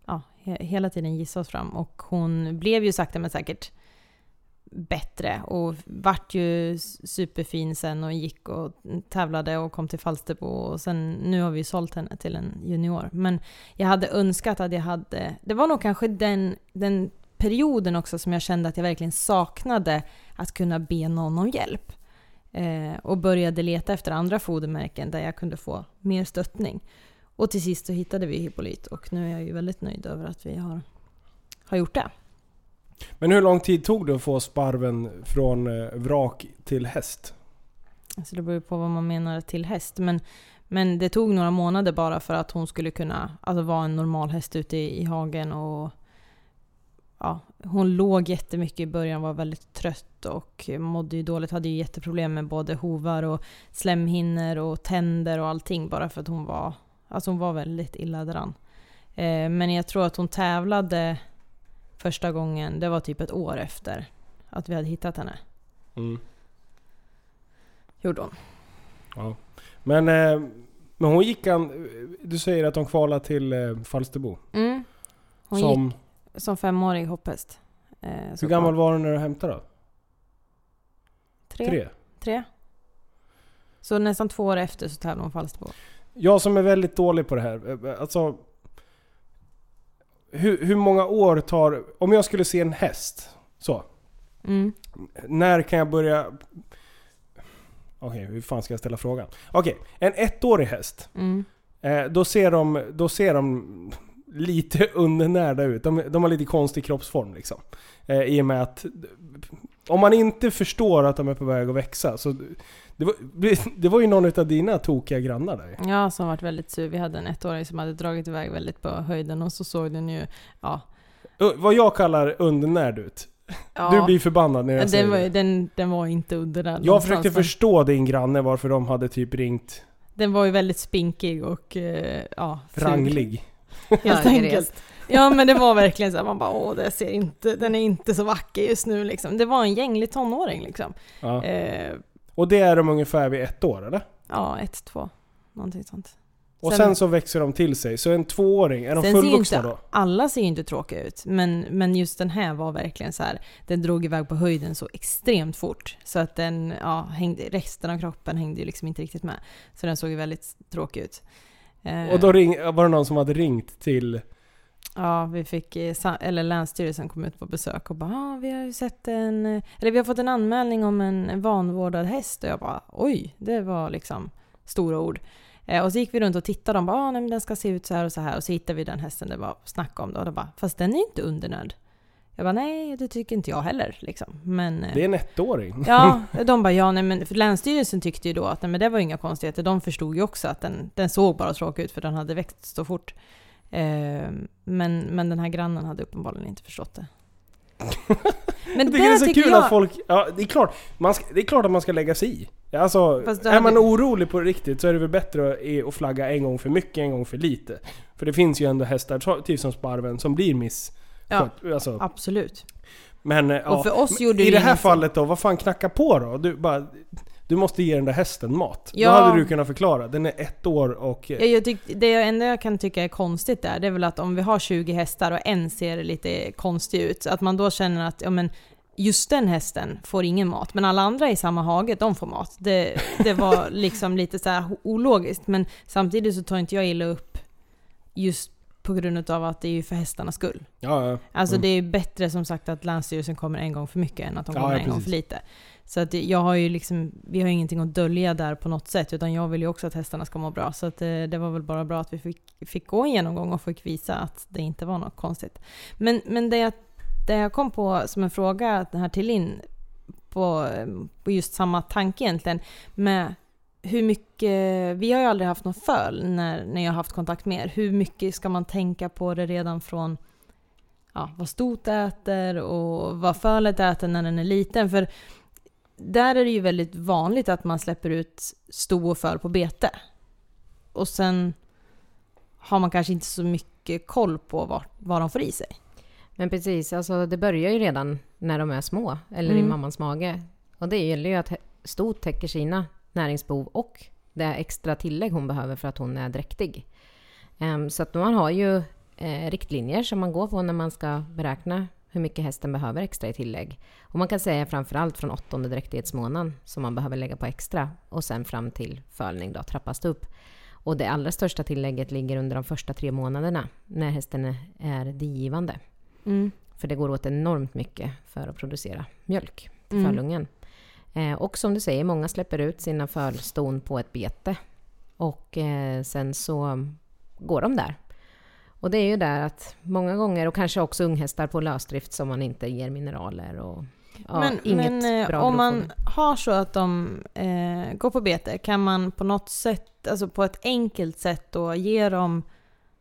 ja, he- hela tiden gissa oss fram. Och hon blev ju sakta men säkert bättre och vart ju superfin sen och gick och tävlade och kom till Falsterbo och sen nu har vi sålt henne till en junior. Men jag hade önskat att jag hade, det var nog kanske den, den perioden också som jag kände att jag verkligen saknade att kunna be någon om hjälp. Eh, och började leta efter andra fodermärken där jag kunde få mer stöttning. Och till sist så hittade vi Hippolyt och nu är jag ju väldigt nöjd över att vi har, har gjort det. Men hur lång tid tog det att få sparven från eh, vrak till häst? Så det beror ju på vad man menar till häst. Men, men det tog några månader bara för att hon skulle kunna alltså, vara en normal häst ute i, i hagen. Och, ja, hon låg jättemycket i början, var väldigt trött och mådde ju dåligt. Hade ju jätteproblem med både hovar och slemhinnor och tänder och allting. Bara för att hon var, alltså hon var väldigt illa däran. Eh, men jag tror att hon tävlade första gången, det var typ ett år efter att vi hade hittat henne. Mm. Gjorde hon. Ja. Men, eh, men hon gick an, Du säger att hon kvalade till eh, Falsterbo. Mm. Hon som, gick som femårig hopphäst. Eh, hur gammal var hon när du hämtade då? Tre. Tre? Tre. Så nästan två år efter så tävlade hon Falsterbo. Jag som är väldigt dålig på det här. eh, Alltså... Hur, hur många år tar... Om jag skulle se en häst. Så. Mm. När kan jag börja... Okej, hur fan ska jag ställa frågan? Okej, en ettårig häst. Mm. Eh, då, ser de, då ser de lite undernärda ut. De, de har lite konstig kroppsform liksom. Eh, I och med att... Om man inte förstår att de är på väg att växa så... Det var, [laughs] det var ju någon av dina tokiga grannar där. Ja, som varit väldigt sur. Vi hade en ettåring som hade dragit iväg väldigt på höjden och så såg den ju... Ja. Vad jag kallar undernärd ut. ja Du blir förbannad när jag säger den, var, ju- det. den, den var inte under där Jag försökte men förstå din granne varför de hade typ ringt Den var ju väldigt spinkig och eh, ja, ful. ranglig. Helt enkelt. Ja men det var verkligen så här, man bara åh det ser inte, den är inte så vacker just nu liksom. Det var en gänglig tonåring liksom. Ja. Eh, Och det är de ungefär vid ett år eller? ja, ett, två. Någonting sånt. Och Sen- sen, så växer de till sig. Så en tvååring, är de fullvuxna då? alla ser ju inte tråkiga ut, men, men just den här var verkligen så här. Den drog iväg på höjden så extremt fort. Så att den, ja, hängde, resten av kroppen hängde ju liksom inte riktigt med. Så den såg ju väldigt tråkig ut. Eh, Och då ring, var det någon som hade ringt till... Ja, vi fick, eh, eller Länsstyrelsen kom ut på besök och bara ah, vi har ju sett en, eh, eller vi har fått en anmälning om en vanvårdad häst och jag bara oj, det var liksom stora ord. Eh, och så gick vi runt och tittade och de bara ah, nej, men den ska se ut så här och så här och så hittade vi den hästen det var snack om det och de bara fast den är inte undernärd. Jag bara nej, det tycker inte jag heller liksom. Men Det är en ettåring. Ja, [laughs] de bara ja, nej men för Länsstyrelsen tyckte ju då att nej, men det var inga konstigheter. De förstod ju också att den, den såg bara tråkig ut för den hade växt så fort. Eh, men, men den här grannen hade uppenbarligen inte förstått det. [laughs] Men det är så kul jag, att folk... Ja, det är, klart, man ska, det är klart att man ska lägga sig i. Alltså, är hade- man orolig på riktigt så är det väl bättre att- att flagga en gång för mycket, en gång för lite. För det finns ju ändå hästar, typ som sparven, som blir miss... Ja, Alltså, absolut. men, eh, Och ja. för oss gjorde I det här fallet då, vad fan knacka på då? Du, bara, du måste ge den där hästen mat. Ja. Då hade du kunnat förklara. Den är ett år och... Jag, jag tyck, det enda jag kan tycka är konstigt där, det är väl att om vi har 20 hästar och en ser lite konstig ut, att man då känner att ja, men just den hästen får ingen mat, men alla andra i samma hage, de får mat. Det, det var [laughs] liksom lite så här ologiskt, men samtidigt så tar inte jag illa upp just på grund av att det är ju för hästarnas skull. Ja, ja. Alltså Mm. det är bättre som sagt att Länsstyrelsen kommer en gång för mycket än att de Ja, kommer ja, en gång för lite. Så att jag har ju liksom, vi har ingenting att dölja där på något sätt, utan jag vill ju också att hästarna ska må bra. Så att det, det var väl bara bra att vi fick, fick gå en genomgång och fick visa att det inte var något konstigt. Men, men det, jag, det jag kom på som en fråga här till Linn, på, på just samma tanke egentligen, med hur mycket, vi har ju aldrig haft någon föl när, när jag har haft kontakt med er. Hur mycket ska man tänka på det redan från ja, vad stot äter och vad fölet äter när den är liten? För där är det ju väldigt vanligt att man släpper ut sto och föl på bete. Och sen har man kanske inte så mycket koll på vad, vad de får i sig. Men precis, alltså det börjar ju redan när de är små, eller i Mm. mammans mage. Och det gäller ju att stot täcker sina näringsbehov och det extra tillägg hon behöver för att hon är dräktig. Ehm, så att man har ju eh, riktlinjer som man går på när man ska beräkna hur mycket hästen behöver extra i tillägg. Och man kan säga framförallt från åttonde dräktighetsmånaden som man behöver lägga på extra och sen fram till fölning då trappas det upp. Och det allra största tillägget ligger under de första tre månaderna när hästen är digivande. Mm. För det går åt enormt mycket för att producera mjölk till Mm. Eh, och som du säger, många släpper ut sina fölston på ett bete. Och eh, sen så går de där. Och det är ju där att många gånger, och kanske också unghästar på lösdrift som man inte ger mineraler och ja, men inget men eh, bra om man har så att de eh, går på bete, kan man på något sätt, alltså på ett enkelt sätt då ge dem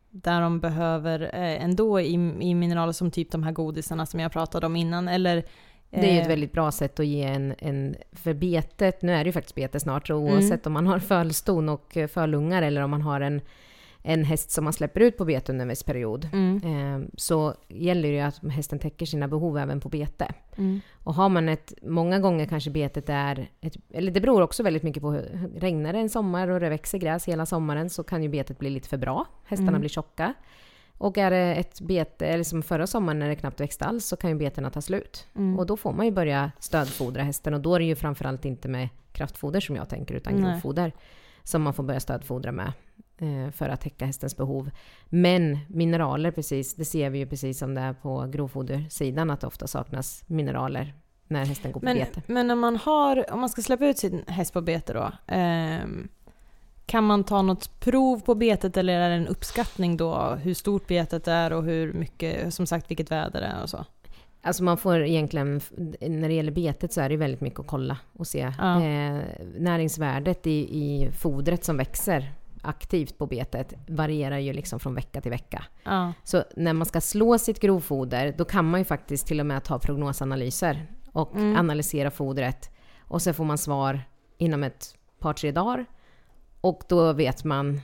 där de behöver eh, ändå i, i mineraler som typ de här godisarna som jag pratade om innan? Eller, Det är ju eh, ett väldigt bra sätt att ge en, en... För betet, nu är det ju faktiskt bete snart, så Mm. oavsett om man har fölston och eh, fölungar eller om man har en, en häst som man släpper ut på bete under en viss period, Mm, eh, så gäller det ju att hästen täcker sina behov även på bete. mm, Och har man ett, många gånger kanske betet är, ett, eller det beror också väldigt mycket på hur, regnar det en sommar och det växer gräs hela sommaren så kan ju betet bli lite för bra. Hästarna Mm. blir tjocka. Och är det ett bete, eller som förra sommaren när det knappt växte alls, så kan ju betena ta slut. mm. Och då får man ju börja stödfodra hästen och då är det ju framförallt inte med kraftfoder som jag tänker utan grovfoder som man får börja stödfodra med för att täcka hästens behov. Men mineraler precis, det ser vi ju precis som det är på grovfodersidan att det ofta saknas mineraler när hästen går på Men, bete. men om man har, om man ska släppa ut sin häst på bete då, ehm, kan man ta något prov på betet eller är det en uppskattning då hur stort betet är och hur mycket, som sagt vilket väder det är och så? Alltså man får egentligen, när det gäller betet så är det väldigt mycket att kolla och se. Ja. Eh, näringsvärdet i, i fodret som växer aktivt på betet varierar ju liksom från vecka till vecka. Ja. Så när man ska slå sitt grovfoder, då kan man ju faktiskt till och med ta prognosanalyser och Mm. analysera fodret. Och så får man svar inom ett par, tre dagar. Och då vet man,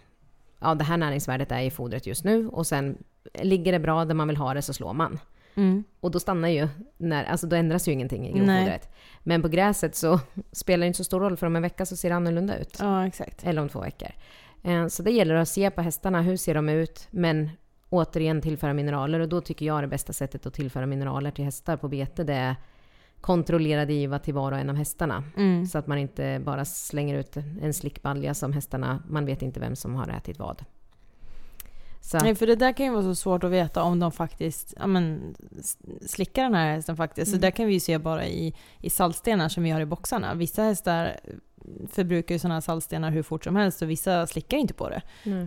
ja det här näringsvärdet är i fodret just nu. Och sen ligger det bra där man vill ha det så slår man. Mm. Och då stannar ju, när, alltså då ändras ju ingenting i grovfodret. Men på gräset så spelar det inte så stor roll, för om en vecka så ser det annorlunda ut. ja, exakt. Eller om två veckor. Eh, Så det gäller att se på hästarna, hur ser de ut? Men återigen tillföra mineraler och då tycker jag det bästa sättet att tillföra mineraler till hästar på bete det är kontrollerad giva till var och en av hästarna. Mm. Så att man inte bara slänger ut en slickbalja som hästarna, man vet inte vem som har ätit vad. Så, Nej, för det där kan ju vara så svårt att veta om de faktiskt ja, men, slickar den här hästen faktiskt. Så Mm. där kan vi ju se bara i, i saltstenar som vi har i boxarna. Vissa hästar förbrukar ju sådana här saltstenar hur fort som helst och vissa slickar inte på det.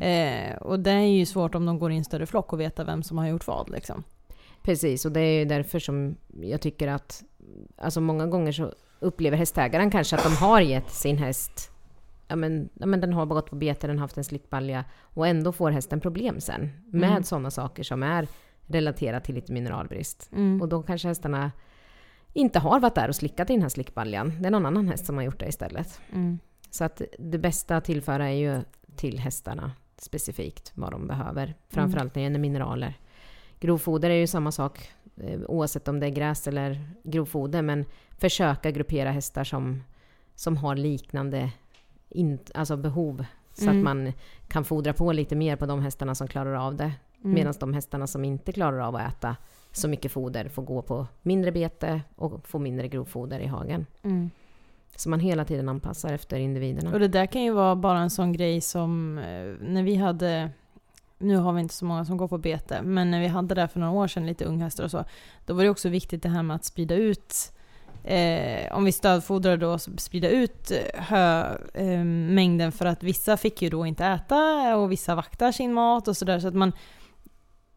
Eh, och det är ju svårt om de går i en större flock och veta vem som har gjort vad. Liksom. Precis, och det är ju därför som jag tycker att alltså många gånger så upplever hästägaren kanske att de har gett sin häst Ja men, ja men den har gått på bete, den har haft en slickbalja och ändå får hästen problem sen med Mm. sådana saker som är relaterat till lite mineralbrist. Mm. Och då kanske hästarna inte har varit där och slickat i den här slickbaljan. Det är någon annan häst som har gjort det istället. Mm. Så att det bästa att tillföra är ju till hästarna specifikt vad de behöver. Framförallt när det gäller mineraler. Grovfoder är ju samma sak eh, oavsett om det är gräs eller grovfoder. Men försöka gruppera hästar som, som har liknande in, alltså behov. Så Mm. att man kan fodra på lite mer på de hästarna som klarar av det. Mm. Medan de hästarna som inte klarar av att äta så mycket foder får gå på mindre bete och få mindre grovfoder i hagen. Mm. Så man hela tiden anpassar efter individerna. Och det där kan ju vara bara en sån grej som eh, när vi hade nu har vi inte så många som går på bete, men när vi hade det för några år sedan, lite unghästar och så, då var det också viktigt det här med att sprida ut Eh, om vi stödfodrar då, sprida ut eh, hömängden eh, mängden för att vissa fick ju då inte äta och vissa vaktar sin mat och sådär. Så att man...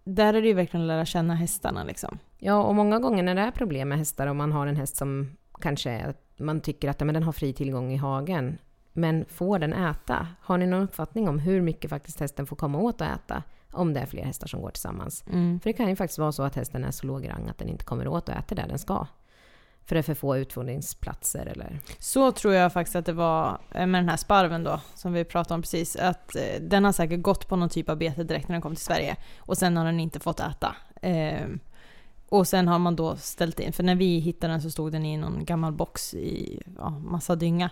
Där är det ju verkligen att lära känna hästarna liksom. Ja, och många gånger när det är problem med hästar och man har en häst som kanske man tycker att men den har fri tillgång i hagen. Men får den äta? Har ni någon uppfattning om hur mycket faktiskt hästen får komma åt att äta? Om det är fler hästar som går tillsammans. Mm. För det kan ju faktiskt vara så att hästen är så låg rang att den inte kommer åt och äter där den ska. För det är för få utfodringsplatser eller... Så tror jag faktiskt att det var eh, med den här sparven då, som vi pratade om precis. Att eh, den har säkert gått på någon typ av bete direkt när den kom till Sverige. Och sen har den inte fått äta. Eh, och sen har man då ställt in, för när vi hittade den så stod den i någon gammal box i ja, massa dynga.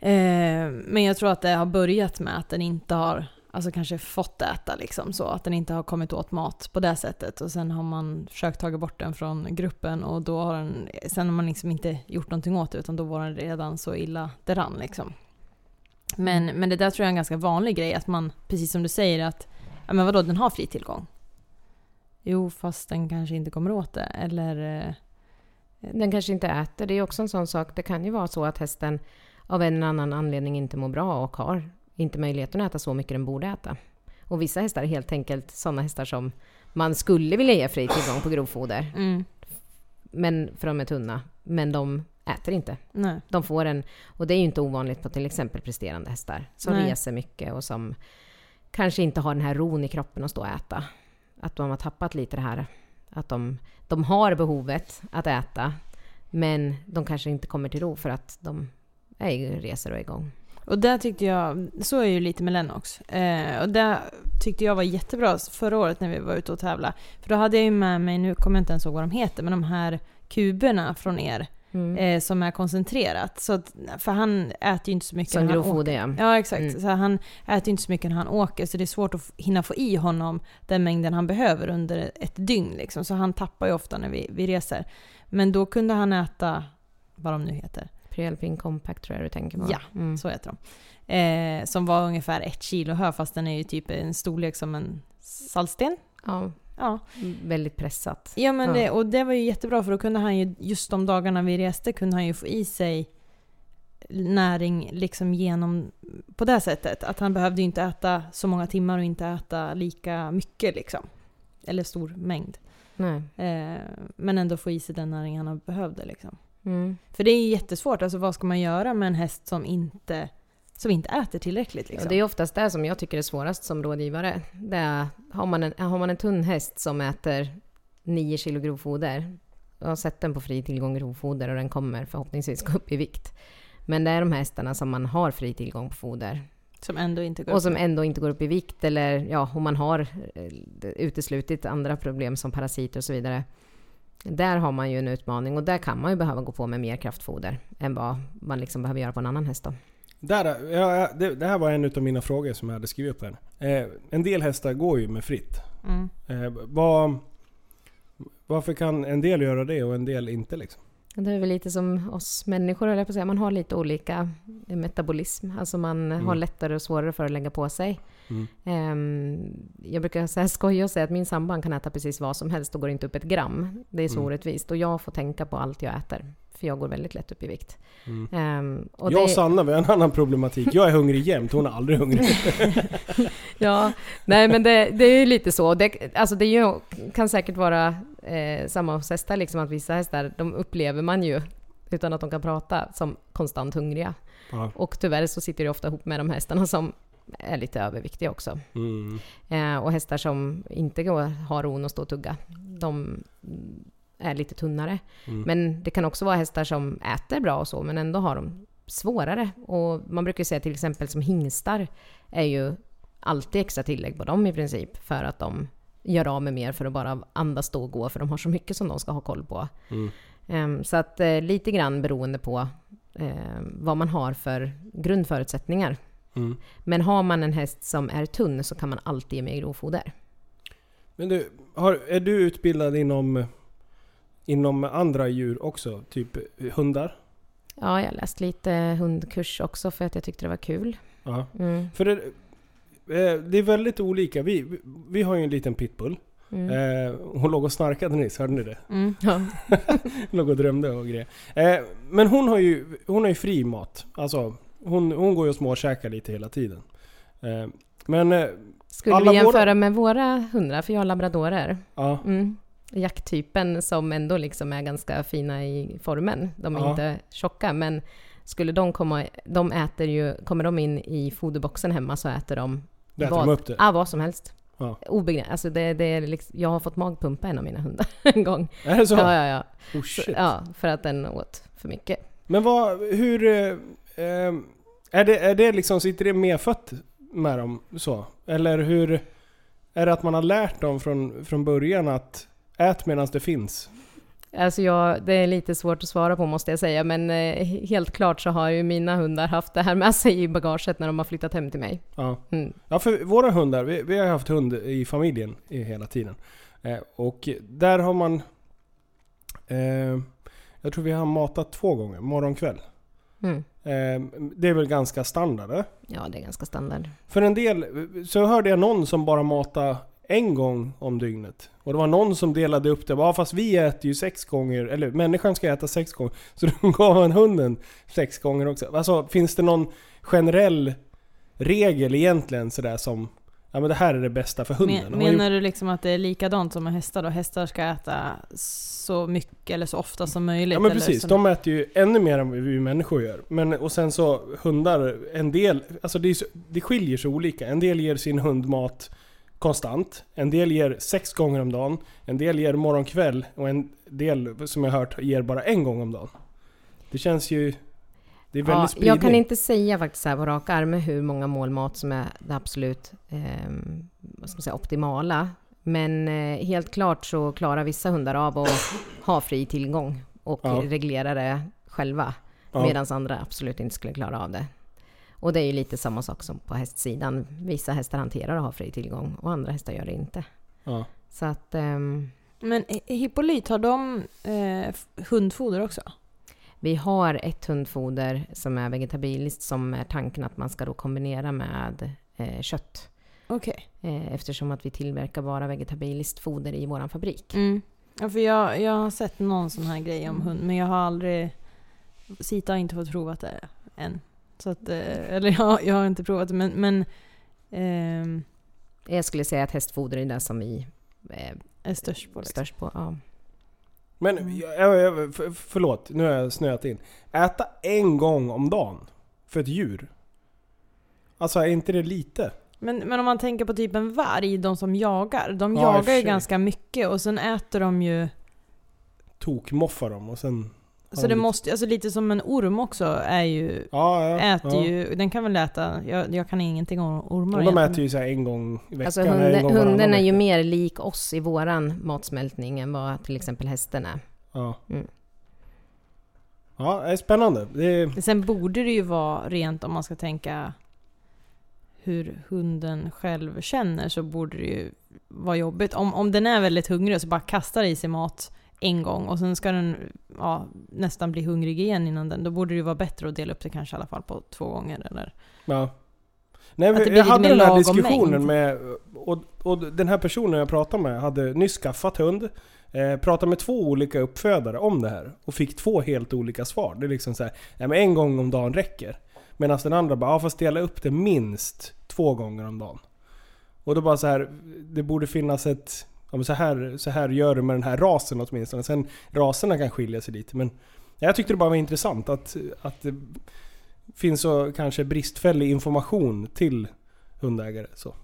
Men jag tror att det har börjat med att den inte har alltså kanske fått äta liksom så, att den inte har kommit åt mat på det sättet. Och sen har man försökt ta bort den från gruppen och då har den, sen har man liksom inte gjort någonting åt det utan då var den redan så illa det rann liksom. Men, men det där tror jag är en ganska vanlig grej, att man, precis som du säger att, ja men vadå, den har fri tillgång. Jo, fast den kanske inte kommer åt det. Eller... Eh, den kanske inte äter. Det är också en sån sak. Det kan ju vara så att hästen av en eller annan anledning inte mår bra och har inte möjligheten att äta så mycket den borde äta. Och vissa hästar är helt enkelt sådana hästar som man skulle vilja ge fri tillgång på grovfoder. Mm, Men, för de är tunna. Men de äter inte. nej. De får en, och det är ju inte ovanligt på till exempel presterande hästar som Nej. reser mycket och som kanske inte har den här ron i kroppen att stå och äta. Att de har tappat lite det här att de, de har behovet att äta men de kanske inte kommer till ro för att de är i resor och är igång. Och där tyckte jag, så är ju lite med Lennox. Eh, och det tyckte jag var jättebra förra året när vi var ute och tävla. För då hade jag ju med mig, nu kommer jag inte ens ihåg vad de heter, men de här kuberna från er Mm. eh, som är koncentrerat. Så att, för han äter ju inte så mycket Som när han åker. ja. Ja, exakt. Mm. Så han äter ju inte så mycket när han åker, så det är svårt att hinna få i honom den mängden han behöver under ett dygn. Liksom. Så han tappar ju ofta när vi, vi reser. Men då kunde han äta, vad de nu heter, Prealpin Compact tror jag du tänker på. Ja, Mm. så heter de. Eh, som var ungefär ett kilo hö, fast den är ju typ en storlek som en saltsten. ja, Ja, väldigt pressat. ja men Ja. Det, och det var ju jättebra för då kunde han ju, just de dagarna vi reste, kunde han ju få i sig näring liksom genom, på det sättet. Att han behövde ju inte äta så många timmar och inte äta lika mycket liksom. Eller stor mängd. Nej. Eh, men ändå få i sig den näring han behövde liksom. Mm. För det är jättesvårt, alltså vad ska man göra med en häst som inte, som inte äter tillräckligt liksom? Och det är oftast det som jag tycker är svårast som rådgivare. Det är, har, man en, har man en tunn häst som äter 9 kilo grovfoder, har sett den på fri tillgång grovfoder och den kommer förhoppningsvis gå upp i vikt. Men det är de hästarna som man har fri tillgång på foder Som ändå inte går och upp. som ändå inte går upp i vikt eller ja, om man har eh, uteslutit andra problem som parasiter och så vidare. Där har man ju en utmaning och där kan man ju behöva gå på med mer kraftfoder än vad man liksom behöver göra på en annan häst då. Där, ja, det, det här var en av mina frågor som jag hade skrivit upp här. Eh, en del hästar går ju med fritt. Mm. Eh, vad, varför kan en del göra det och en del inte liksom? Det är väl lite som oss människor, eller på säga. Man har lite olika metabolism. Alltså man Mm. har lättare och svårare för att lägga på sig. Mm. Ehm, jag brukar säga, skoja och säga att min sambo kan äta precis vad som helst och går inte upp ett gram. Det är så Mm. orättvist. Och jag får tänka på allt jag äter. För jag går väldigt lätt upp i vikt. Mm. Ehm, och jag det- och Sanna vi har en annan problematik. Jag är hungrig jämt, hon är aldrig hungrig. [laughs] Ja, nej men det, det är ju lite så. Det, alltså det ju, kan säkert vara eh, samma hos hästar, liksom att vissa hästar, de upplever man ju utan att de kan prata som konstant hungriga. Ja. Och tyvärr så sitter det ofta ihop med de hästarna som är lite överviktiga också. Mm. Eh, och hästar som inte går, har ron att stå och tugga, de är lite tunnare. Mm. Men det kan också vara hästar som äter bra och så, men ändå har de svårare. Och man brukar säga till exempel som hingstar är ju alltid extra tillägg på dem i princip för att de gör av med mer för att bara andas, stå och gå för de har så mycket som de ska ha koll på. Mm. Ehm, så att eh, lite grann beroende på eh, vad man har för grundförutsättningar. Mm. Men har man en häst som är tunn så kan man alltid ge mer grovfoder. Men du, har, är du utbildad inom, inom andra djur också? Typ hundar? Ja, jag har läst lite hundkurs också för att jag tyckte det var kul. Ja. Mm. För det, eh, det är väldigt olika. Vi, vi- har ju en liten pitbull. Mm. Eh, hon låg och snarkade nyss, hörde ni det? Mm. [laughs] Ja. låg och drömde och grejer. Eh, men hon har ju hon har ju fri mat. Alltså, hon, hon går ju och småkäkar lite hela tiden. Eh, men, eh, Skulle vi jämföra våra- med våra hundar, för jag har labradorer. ja. Mm. Jakttypen som ändå liksom är ganska fina i formen. De är Ja. inte tjocka, men skulle de komma... De äter ju... Kommer de in i foderboxen hemma så äter de... Där tar vad, de upp det. Ja, vad som helst. Ja. Obegränsat. Alltså det, det är liksom, jag har fått magpumpa en av mina hundar [laughs] en gång. Är det så? Ja, ja, ja. Oh, Så, ja. För att den åt för mycket. Men vad, hur... Eh, eh, är, det, är det liksom, sitter det medfött med dem så? Eller hur... Är det att man har lärt dem från, från början att ät medan det finns? Alltså jag, det är lite svårt att svara på måste jag säga, men eh, helt klart så har ju mina hundar haft det här med sig i bagaget när de har flyttat hem till mig. Ja. Mm. Ja, för våra hundar, vi, vi har haft hund i familjen hela tiden. Eh, och där har man... Eh, jag tror vi har matat två gånger, morgon och kväll. Mm. Eh, det är väl ganska standard? Eh? Ja, det är ganska standard. För en del, så hörde jag någon som bara matade en gång om dygnet. Och det var någon som delade upp det. Ja fast vi äter ju sex gånger, eller människan ska äta sex gånger. Så då [laughs] gav han hunden sex gånger också. Alltså finns det någon generell regel egentligen sådär som Ja men det här är det bästa för hunden. Men, menar du liksom att det är likadant som med hästar då? Hästar ska äta så mycket eller så ofta som möjligt? Ja men precis, som- de äter ju ännu mer än vi människor gör. Men, och sen så hundar, en del, alltså det, är så, det skiljer sig olika. En del ger sin hund mat konstant. En del ger sex gånger om dagen. En del ger morgon kväll. Och en del, som jag hört, ger bara en gång om dagen. Det känns ju... Det är väldigt Ja, spridning. jag kan inte säga faktiskt här på rak arm hur många mål mat som är det absolut eh, vad ska man säga, optimala. Men eh, helt klart så klarar vissa hundar av att ha fri tillgång och Ja. reglera det själva. Ja. Medan andra absolut inte skulle klara av det. Och det är ju lite samma sak som på hästsidan. Vissa hästar hanterar att ha fri tillgång och andra hästar gör det inte. Ja. Så att ehm, Men hi- hippolyt, har de eh, hundfoder också? vi har ett hundfoder som är vegetabiliskt som är tanken att man ska då kombinera med eh, kött. Okej. Eh, eftersom att vi tillverkar bara vegetabiliskt foder i vår fabrik. Mm. Ja, för jag, jag har sett någon sån här grej om hund, men jag har aldrig... Sita har inte fått provat det än. Så att, eh, eller jag, jag har inte provat det, men... men ehm, Jag skulle säga att hästfoder är det som vi eh, är störst på liksom. störst på. Ja. Men, jag, jag, jag, för, förlåt, nu har jag snöat in. Äta en gång om dagen för ett djur? Alltså är inte det lite? Men, men om man tänker på typ en varg, de som jagar. De Ja, jagar ju ganska mycket och sen äter de ju... Tokmoffar dem och sen... Så det måste, alltså lite som en orm också är ju... Ja, ja. Äter ja. ju, den kan väl äta, jag, jag kan ingenting om ormar Och de äter ju så här en gång i veckan, Alltså en hunden, gång varannan hunden är ju mer lik oss i våran matsmältning än vad till exempel hästen är. Ja. Mm. Ja, det är spännande. Det är, Sen borde det ju vara rent om man ska tänka hur hunden själv känner så borde det ju vara jobbigt. Om, om den är väldigt hungrig och så bara kastar i sig mat en gång och sen ska den ja, nästan bli hungrig igen innan den. Då borde det ju vara bättre att dela upp det kanske i alla fall på två gånger eller? ja. Nej, blir jag hade den här diskussionen mängd. med... Och, och den här personen jag pratade med hade nyss skaffat hund. Eh, pratade med två olika uppfödare om det här. Och fick två helt olika svar. Det är liksom så här, nej men en gång om dagen räcker. Medan den andra bara, ja fast dela upp det minst två gånger om dagen. Och då bara så här, det borde finnas ett... Ja, men så, här, så här gör du med den här rasen åtminstone. Sen raserna kan skilja sig lite. Men jag tyckte det bara var intressant att, att det finns så kanske bristfällig information till hundägare. Så.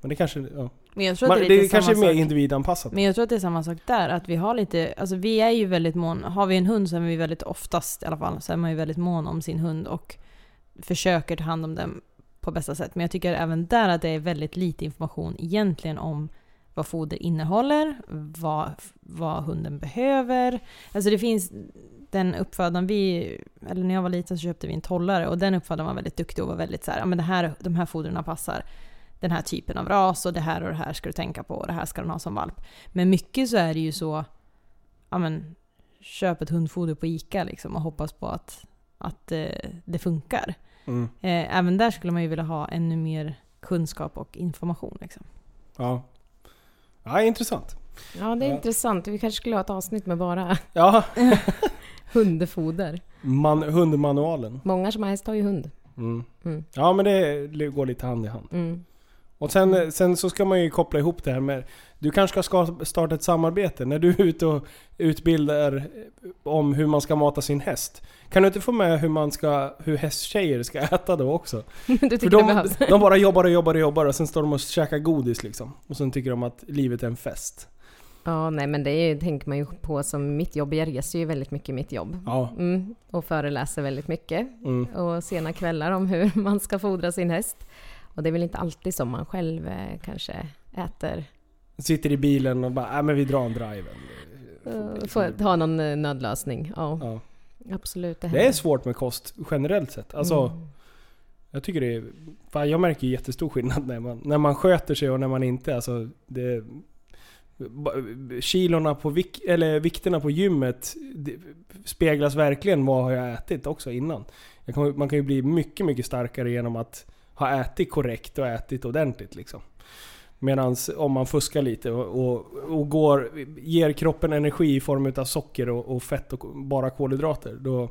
Men det kanske... Ja. Men jag tror Man, att det det är lite kanske är mer sak. individanpassat. Men jag tror att det är samma sak där, att vi har lite, alltså vi är ju väldigt mån, har vi en hund så är vi väldigt oftast i alla fall, så är man ju väldigt mån om sin hund och försöker ta hand om den på bästa sätt. Men jag tycker även där att det är väldigt lite information egentligen om vad foder innehåller, vad, vad hunden behöver. Alltså det finns den uppfödaren vi, eller när jag var liten så köpte vi en tollare och den uppfödaren var väldigt duktig och var väldigt så här, ja men det här, de här fodren passar den här typen av ras och det här och det här ska du tänka på och det här ska den ha som valp. Men mycket så är det ju så, ja men köp ett hundfoder på ICA liksom och hoppas på att, att eh, det funkar. Mm. Eh, även där skulle man ju vilja ha ännu mer kunskap och information. Liksom. Ja. Ja, intressant. Ja, det är Ja. intressant. Vi kanske skulle ha ett avsnitt med bara Ja, [laughs] hundfoder. man, hundmanualen. Många som har häst har ju hund. Mm. Mm. Ja, men det går lite hand i hand. Mm. Och sen, sen så ska man ju koppla ihop det här med... Du kanske ska ska starta ett samarbete när du är ute och utbildar om hur man ska mata sin häst. Kan du inte få med hur man ska, hur hästtjejer ska [laughs] äta då också? Du tycker För det de, behövs? de bara jobbar och jobbar och jobbar och sen står de och käkar godis liksom. Och sen tycker de att livet är en fest. Ja, nej men det är, tänker man ju på som mitt jobb. Jag reser ju väldigt mycket i mitt jobb. Ja. Mm, och föreläser väldigt mycket. Mm. Och sena kvällar om hur [laughs] man ska fodra sin häst. Och det är väl inte alltid som man själv eh, kanske äter. Sitter i bilen och bara, äh, men vi drar en drive. Uh, får ha någon eh, nödlösning. Ja, Ja. Absolut. Det är svårt med kost generellt sett. Alltså, Mm. jag tycker det är... Fan, jag märker jättestor skillnad när man, när man sköter sig och när man inte. Alltså, det, kilorna på vik, eller vikterna på gymmet det speglas verkligen vad har jag ätit också innan. Kan, man kan ju bli mycket, mycket starkare genom att ha ätit korrekt och ätit ordentligt liksom. Medan om man fuskar lite och, och, och går, ger kroppen energi i form av socker och, och fett och bara kolhydrater, då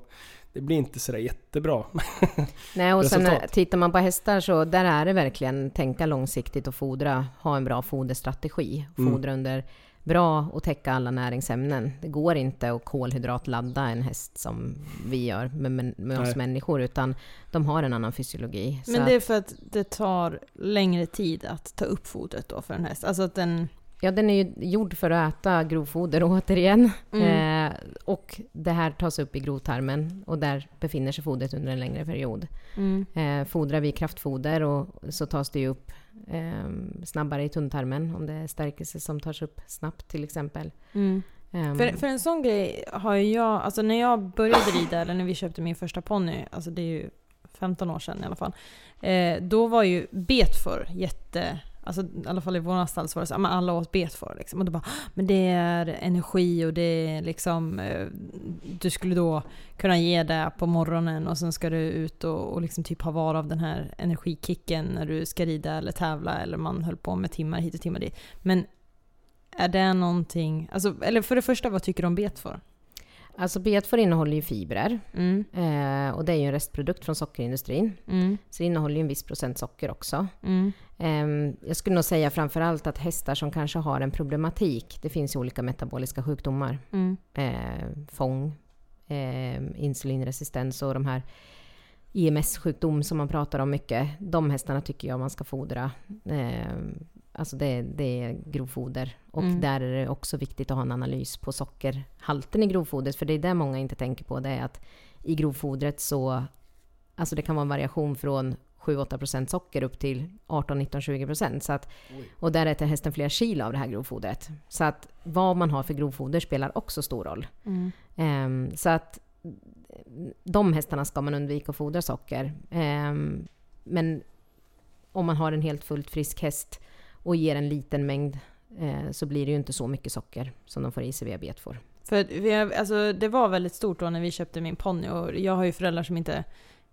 det blir inte sådär jättebra. [laughs] Nej, och sen eh, tittar man på hästar så där är det verkligen tänka långsiktigt och fodra, ha en bra foderstrategi. Mm. Fodra under bra och täcka alla näringsämnen. Det går inte att kolhydratladda en häst som vi gör med, med, med oss Nej. människor, utan de har en annan fysiologi. Men att- det är för att det tar längre tid att ta upp fodret då för en häst. Alltså att den... Ja, den är ju gjord för att äta grovfoder [laughs] återigen. Mm. Eh, och det här tas upp i grovtarmen och där befinner sig fodret under en längre period. Mm. Eh, fodrar vi kraftfoder och så tas det ju upp eh, snabbare i tunntarmen om det är stärkelse som tas upp snabbt till exempel. Mm. Ehm, För, för en sån grej har jag, alltså när jag började rida, eller när vi köpte min första ponny, alltså det är ju 15 år sedan i alla fall. Eh, då var ju betfor jätte, alltså i alla fall i våra stall så var det så att ah, alla åt betfor liksom. Och då bara, ah, men det är energi och det är liksom, eh, du skulle då kunna ge det på morgonen och sen ska du ut och, och liksom typ ha var av den här energikicken när du ska rida eller tävla eller man höll på med timmar hit och timmar dit. Men är det någonting, alltså, eller för det första vad tycker du om betfor? Alltså betfor innehåller ju fibrer Mm, eh, och det är ju en restprodukt från sockerindustrin. mm, Så det innehåller ju en viss procent socker också. mm, Ehm, Jag skulle nog säga framför allt att hästar som kanske har en problematik, det finns ju olika metaboliska sjukdomar, mm, eh, fång, eh, insulinresistens och de här IMS-sjukdom som man pratar om mycket. De hästarna tycker jag man ska fodra. Alltså det, det är grovfoder. Och Mm. där är det också viktigt att ha en analys på sockerhalten i grovfodret. För det är det många inte tänker på. Det är att i grovfodret så... Alltså det kan vara en variation från 7-8% socker upp till 18-19-20%. Så att, och där äter hästen flera kilo av det här grovfodret. Så att vad man har för grovfoder spelar också stor roll. mm. Ehm, så att de hästarna ska man undvika att fodra socker. Ehm, men om man har en helt fullt frisk häst och ger en liten mängd eh, så blir det ju inte så mycket socker som de får i sig via betfor. För vi har, alltså, det var väldigt stort då när vi köpte min ponny och jag har ju föräldrar som inte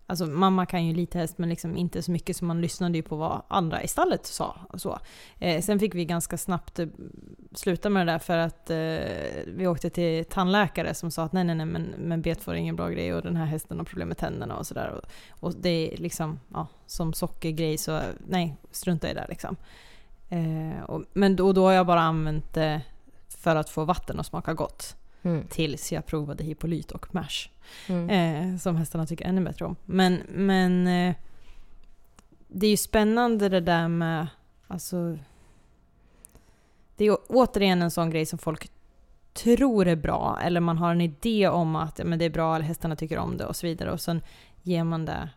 Alltså mamma kan ju lite häst men liksom inte så mycket så man lyssnade ju på vad andra i stallet sa. Och så. Eh, sen fick vi ganska snabbt eh, sluta med det där för att eh, vi åkte till tandläkare som sa att nej nej nej men, men betfår är ingen bra grej och den här hästen har problem med tänderna och sådär. Och, och det är liksom, ja, som sockergrej så nej, strunta i det liksom. Eh, och, men då, då har jag bara använt det för att få vatten att smaka gott. Mm. Tills jag provade Hippolyt och Mash. Mm. Eh, som hästarna tycker ännu bättre om. Men, men eh, det är ju spännande det där med, alltså... Det är återigen en sån grej som folk tror är bra, eller man har en idé om att men det är bra, eller hästarna tycker om det och så vidare. Och sen ger man det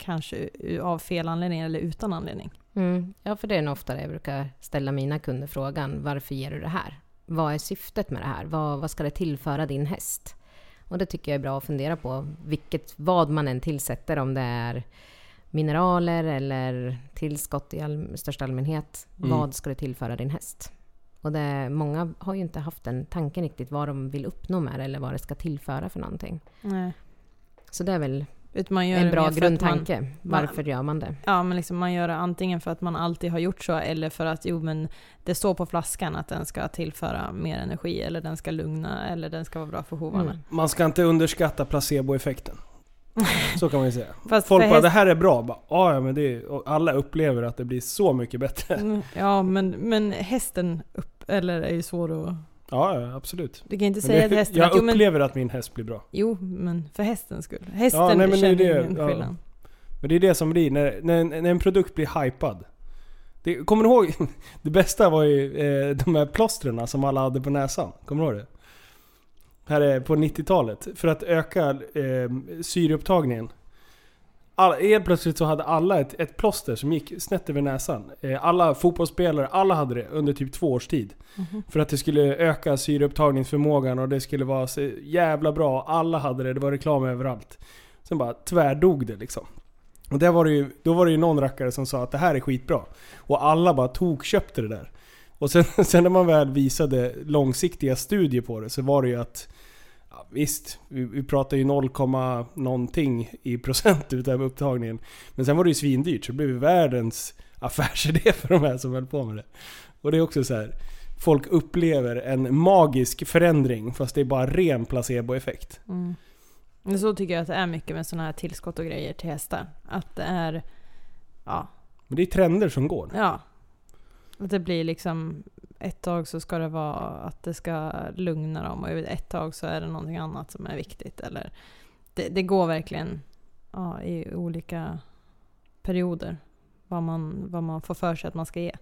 kanske av fel anledning eller utan anledning. Mm. Ja, för det är nog ofta det jag brukar ställa mina kunder frågan. Varför ger du det här? Vad är syftet med det här? Vad, vad ska det tillföra din häst? Och det tycker jag är bra att fundera på. Vilket, vad man än tillsätter, om det är mineraler eller tillskott i all, största allmänhet. Mm. Vad ska det tillföra din häst? Och det, många har ju inte haft den tanken riktigt vad de vill uppnå med det eller vad det ska tillföra för någonting. Nej. Så det är väl Utan man gör en bra grundtanke. Man, Varför gör man det? Ja, men liksom man gör det antingen för att man alltid har gjort så eller för att jo, men det står på flaskan att den ska tillföra mer energi eller den ska lugna eller den ska vara bra för hovarna. Mm. Man ska inte underskatta placeboeffekten. [laughs] Så kan man ju säga. Fast Folk bara häst- det här är bra. Bara, "Ja, men det är, alla upplever att det blir så mycket bättre. Mm, Ja, men, men hästen upp, eller är ju svår att... Ja, ja absolut. Du kan inte Men säga det, till hästen jag att jo men, upplever att min häst blir bra. jo, men för hästens skull. Hästen Ja, nej, men känner det, ingen ja. skillnad. Men det är det som blir när, när, när en produkt blir hypad. Det, kommer du ihåg? [laughs] Det bästa var ju eh, de här plåstren som alla hade på näsan. Kommer du ihåg det? Här är på 90-talet. För att öka eh, syreupptagningen. All, helt plötsligt så hade alla ett, ett plåster som gick snett över näsan. Eh, Alla fotbollsspelare, alla hade det under typ två års tid. Mhm. För att det skulle öka syreupptagningsförmågan och det skulle vara så jävla bra. Alla hade det, det var reklam överallt. Sen bara tvärdog det liksom. Och där var det ju, då var det ju någon rackare som sa att det här är skitbra. Och alla bara tokköpte det där. Och sen, [laughs] sen när man väl visade långsiktiga studier på det så var det ju att Ja, visst, vi, vi pratar ju 0, någonting i procent utav upptagningen. Men sen var det ju svindyrt så det blev världens affärsidé [laughs] för de här som höll på med det. Och det är också så här. Folk upplever en magisk förändring fast det är bara ren placeboeffekt. Mm. Så tycker jag att det är mycket med sådana här tillskott och grejer till hästar. Att det är... Ja. Men det är trender som går. Ja. Att det blir liksom... Ett tag så ska det vara att det ska lugna dem och ett tag så är det någonting annat som är viktigt. Eller det, det går verkligen ja, i olika perioder. Vad man, vad man får för sig att man ska ge.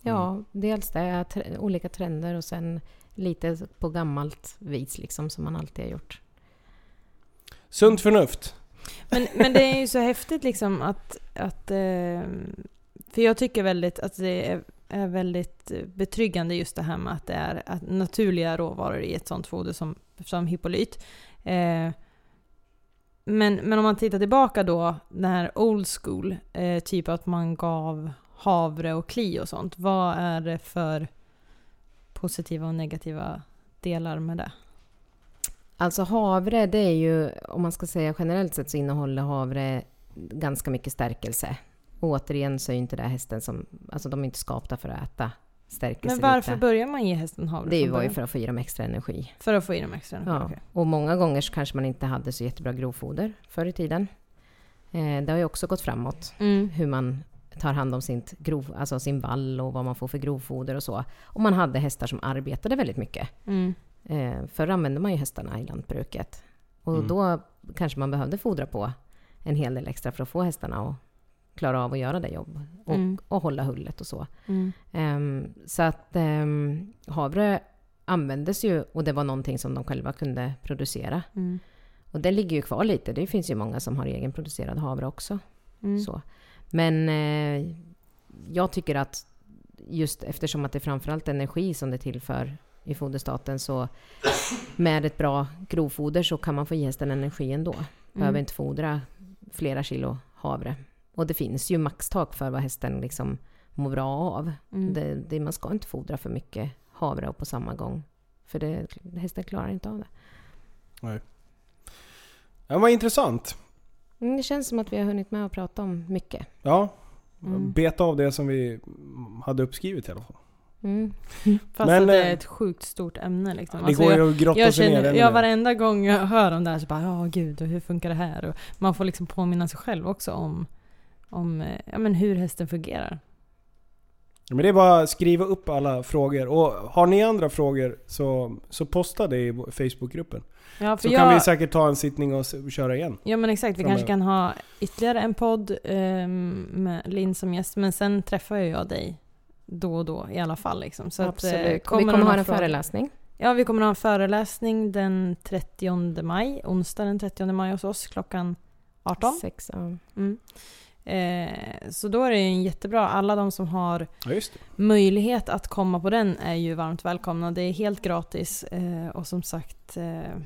Ja, dels det, tre- olika trender och sen lite på gammalt vis liksom som man alltid har gjort. Sunt förnuft. Men, men det är ju så häftigt liksom att... att eh, för jag tycker väldigt att det är, är väldigt eh, betryggande just det här med att det är att naturliga råvaror i ett sånt foder som, som hippolyt. Eh, men, men om man tittar tillbaka då, den här old school, eh, typ att man gav havre och kli och sånt. Vad är det för positiva och negativa delar med det? Alltså havre, det är ju, om man ska säga generellt sett så innehåller havre ganska mycket stärkelse. Och återigen så är ju inte det hästen som, alltså de är inte skapta för att äta stärkelse. Men varför börjar man ge hästen havre? Det var ju för att få i dem extra energi. för att få i dem extra energi? Ja. okej. Och många gånger så kanske man inte hade så jättebra grovfoder förr i tiden. Eh, det har ju också gått framåt. Mm. hur man tar hand om sitt grov, alltså sin vall och vad man får för grovfoder och så. Och man hade hästar som arbetade väldigt mycket. Mm. Eh, förr använde man ju hästarna i lantbruket. Och Mm. då kanske man behövde fodra på en hel del extra för att få hästarna att klara av att göra det jobb. Och, Mm. och hålla hullet och så. Mm. Ehm, så att um, havre användes ju och det var någonting som de själva kunde producera. Mm. Och det ligger ju kvar lite. Det finns ju många som har egenproducerad havre också. Mm. Så. Men eh, jag tycker att just eftersom att det är framförallt energi som det tillför i foderstaten så med ett bra grovfoder så kan man få i hästen energi ändå. Behöver Mm. inte fodra flera kilo havre. Och det finns ju maxtak för vad hästen liksom mår bra av. Mm. Det, det, man ska inte fodra för mycket havre och på samma gång. För det, hästen klarar inte av det. Ja, vad intressant. Mm, det känns som att vi har hunnit med att prata om mycket. Ja. Mm. Beta av det som vi hade uppskrivit i alla fall. Mm. [laughs] Fast Men, att det är eh, ett sjukt stort ämne liksom. det Alltså, går jag, ju att grotta jag sig ner känner, ännu ja, mer. varenda gång jag hör om det här så bara ja gud, och hur funkar det här? Och man får liksom påminna sig själv också om, om eh, ja, men hur hästen fungerar. Men det är bara att skriva upp alla frågor. Och har ni andra frågor så, så posta det i Facebookgruppen. Ja, för Så jag, kan vi säkert ta en sittning och köra igen. Ja men exakt, vi kanske kan ha ytterligare en podd ehm, med Linn som gäst, men sen träffar ju jag dig då och då i alla fall. Liksom. Så Att, eh, Absolut. Och vi det kommer ha en frågor- föreläsning. Ja, vi kommer ha en föreläsning den 30 maj, onsdag den 30 maj hos oss klockan 18. Sex, ja. Mm. Eh, så då är det ju en jättebra, alla de som har Ja, möjlighet att komma på den är ju varmt välkomna. Det är helt gratis eh, och som sagt eh,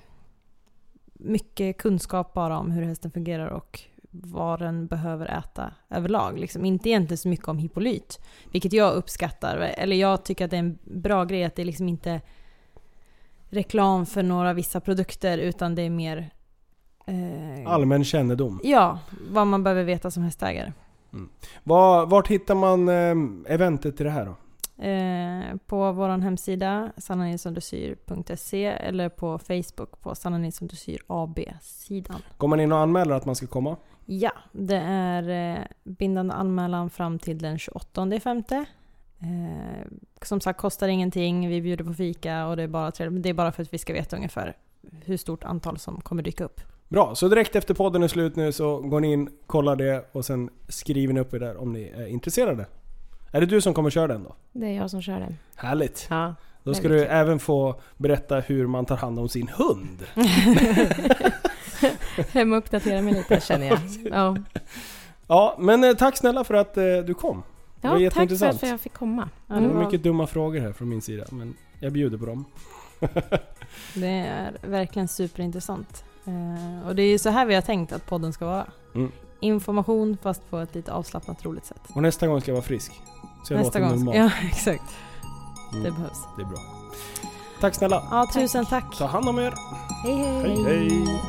mycket kunskap bara om hur hästen fungerar och vad den behöver äta överlag. Liksom inte egentligen så mycket om hippolyt, vilket jag uppskattar. Eller jag tycker att det är en bra grej att det liksom inte reklam för några vissa produkter utan det är mer eh, Allmän kännedom. Ja, vad man behöver veta som hästägare. Var, vart hittar man eh, eventet till det här då? Eh, på vår hemsida sannanilsondressyr.se eller på Facebook på Sanna Nilsson Dressyr AB-sidan. Går man in och anmäler att man ska komma? Ja, det är eh, bindande anmälan fram till den 28 femte. Eh, som sagt kostar ingenting, vi bjuder på fika och det är bara det är bara för att vi ska veta ungefär hur stort antal som kommer dyka upp. Bra, så direkt efter podden är slut nu så går ni in, kollar det och sen skriver ni upp er där om ni är intresserade. Är det du som kommer köra den då? Det är jag som kör den. Härligt! Ja. Då ska du kul. även få berätta hur man tar hand om sin hund. [laughs] Hem och uppdatera mig lite känner jag. Ja, Ja, men eh, tack snälla för att eh, du kom. Det var ja tack för att jag fick komma. Ja, Det var- mycket dumma frågor här från min sida, men jag bjuder på dem. [laughs] Det är verkligen superintressant. Eh, och det är ju så här vi har tänkt att podden ska vara. Mm. Information fast på ett lite avslappnat roligt sätt. Och nästa gång ska jag vara frisk. Så jag Nästa låter gång. normal. [laughs] Ja, exakt. Mm, Det behövs. det är bra. Tack snälla. Ja, tusen tack. Ta hand om er. Hej hej! hej. hej.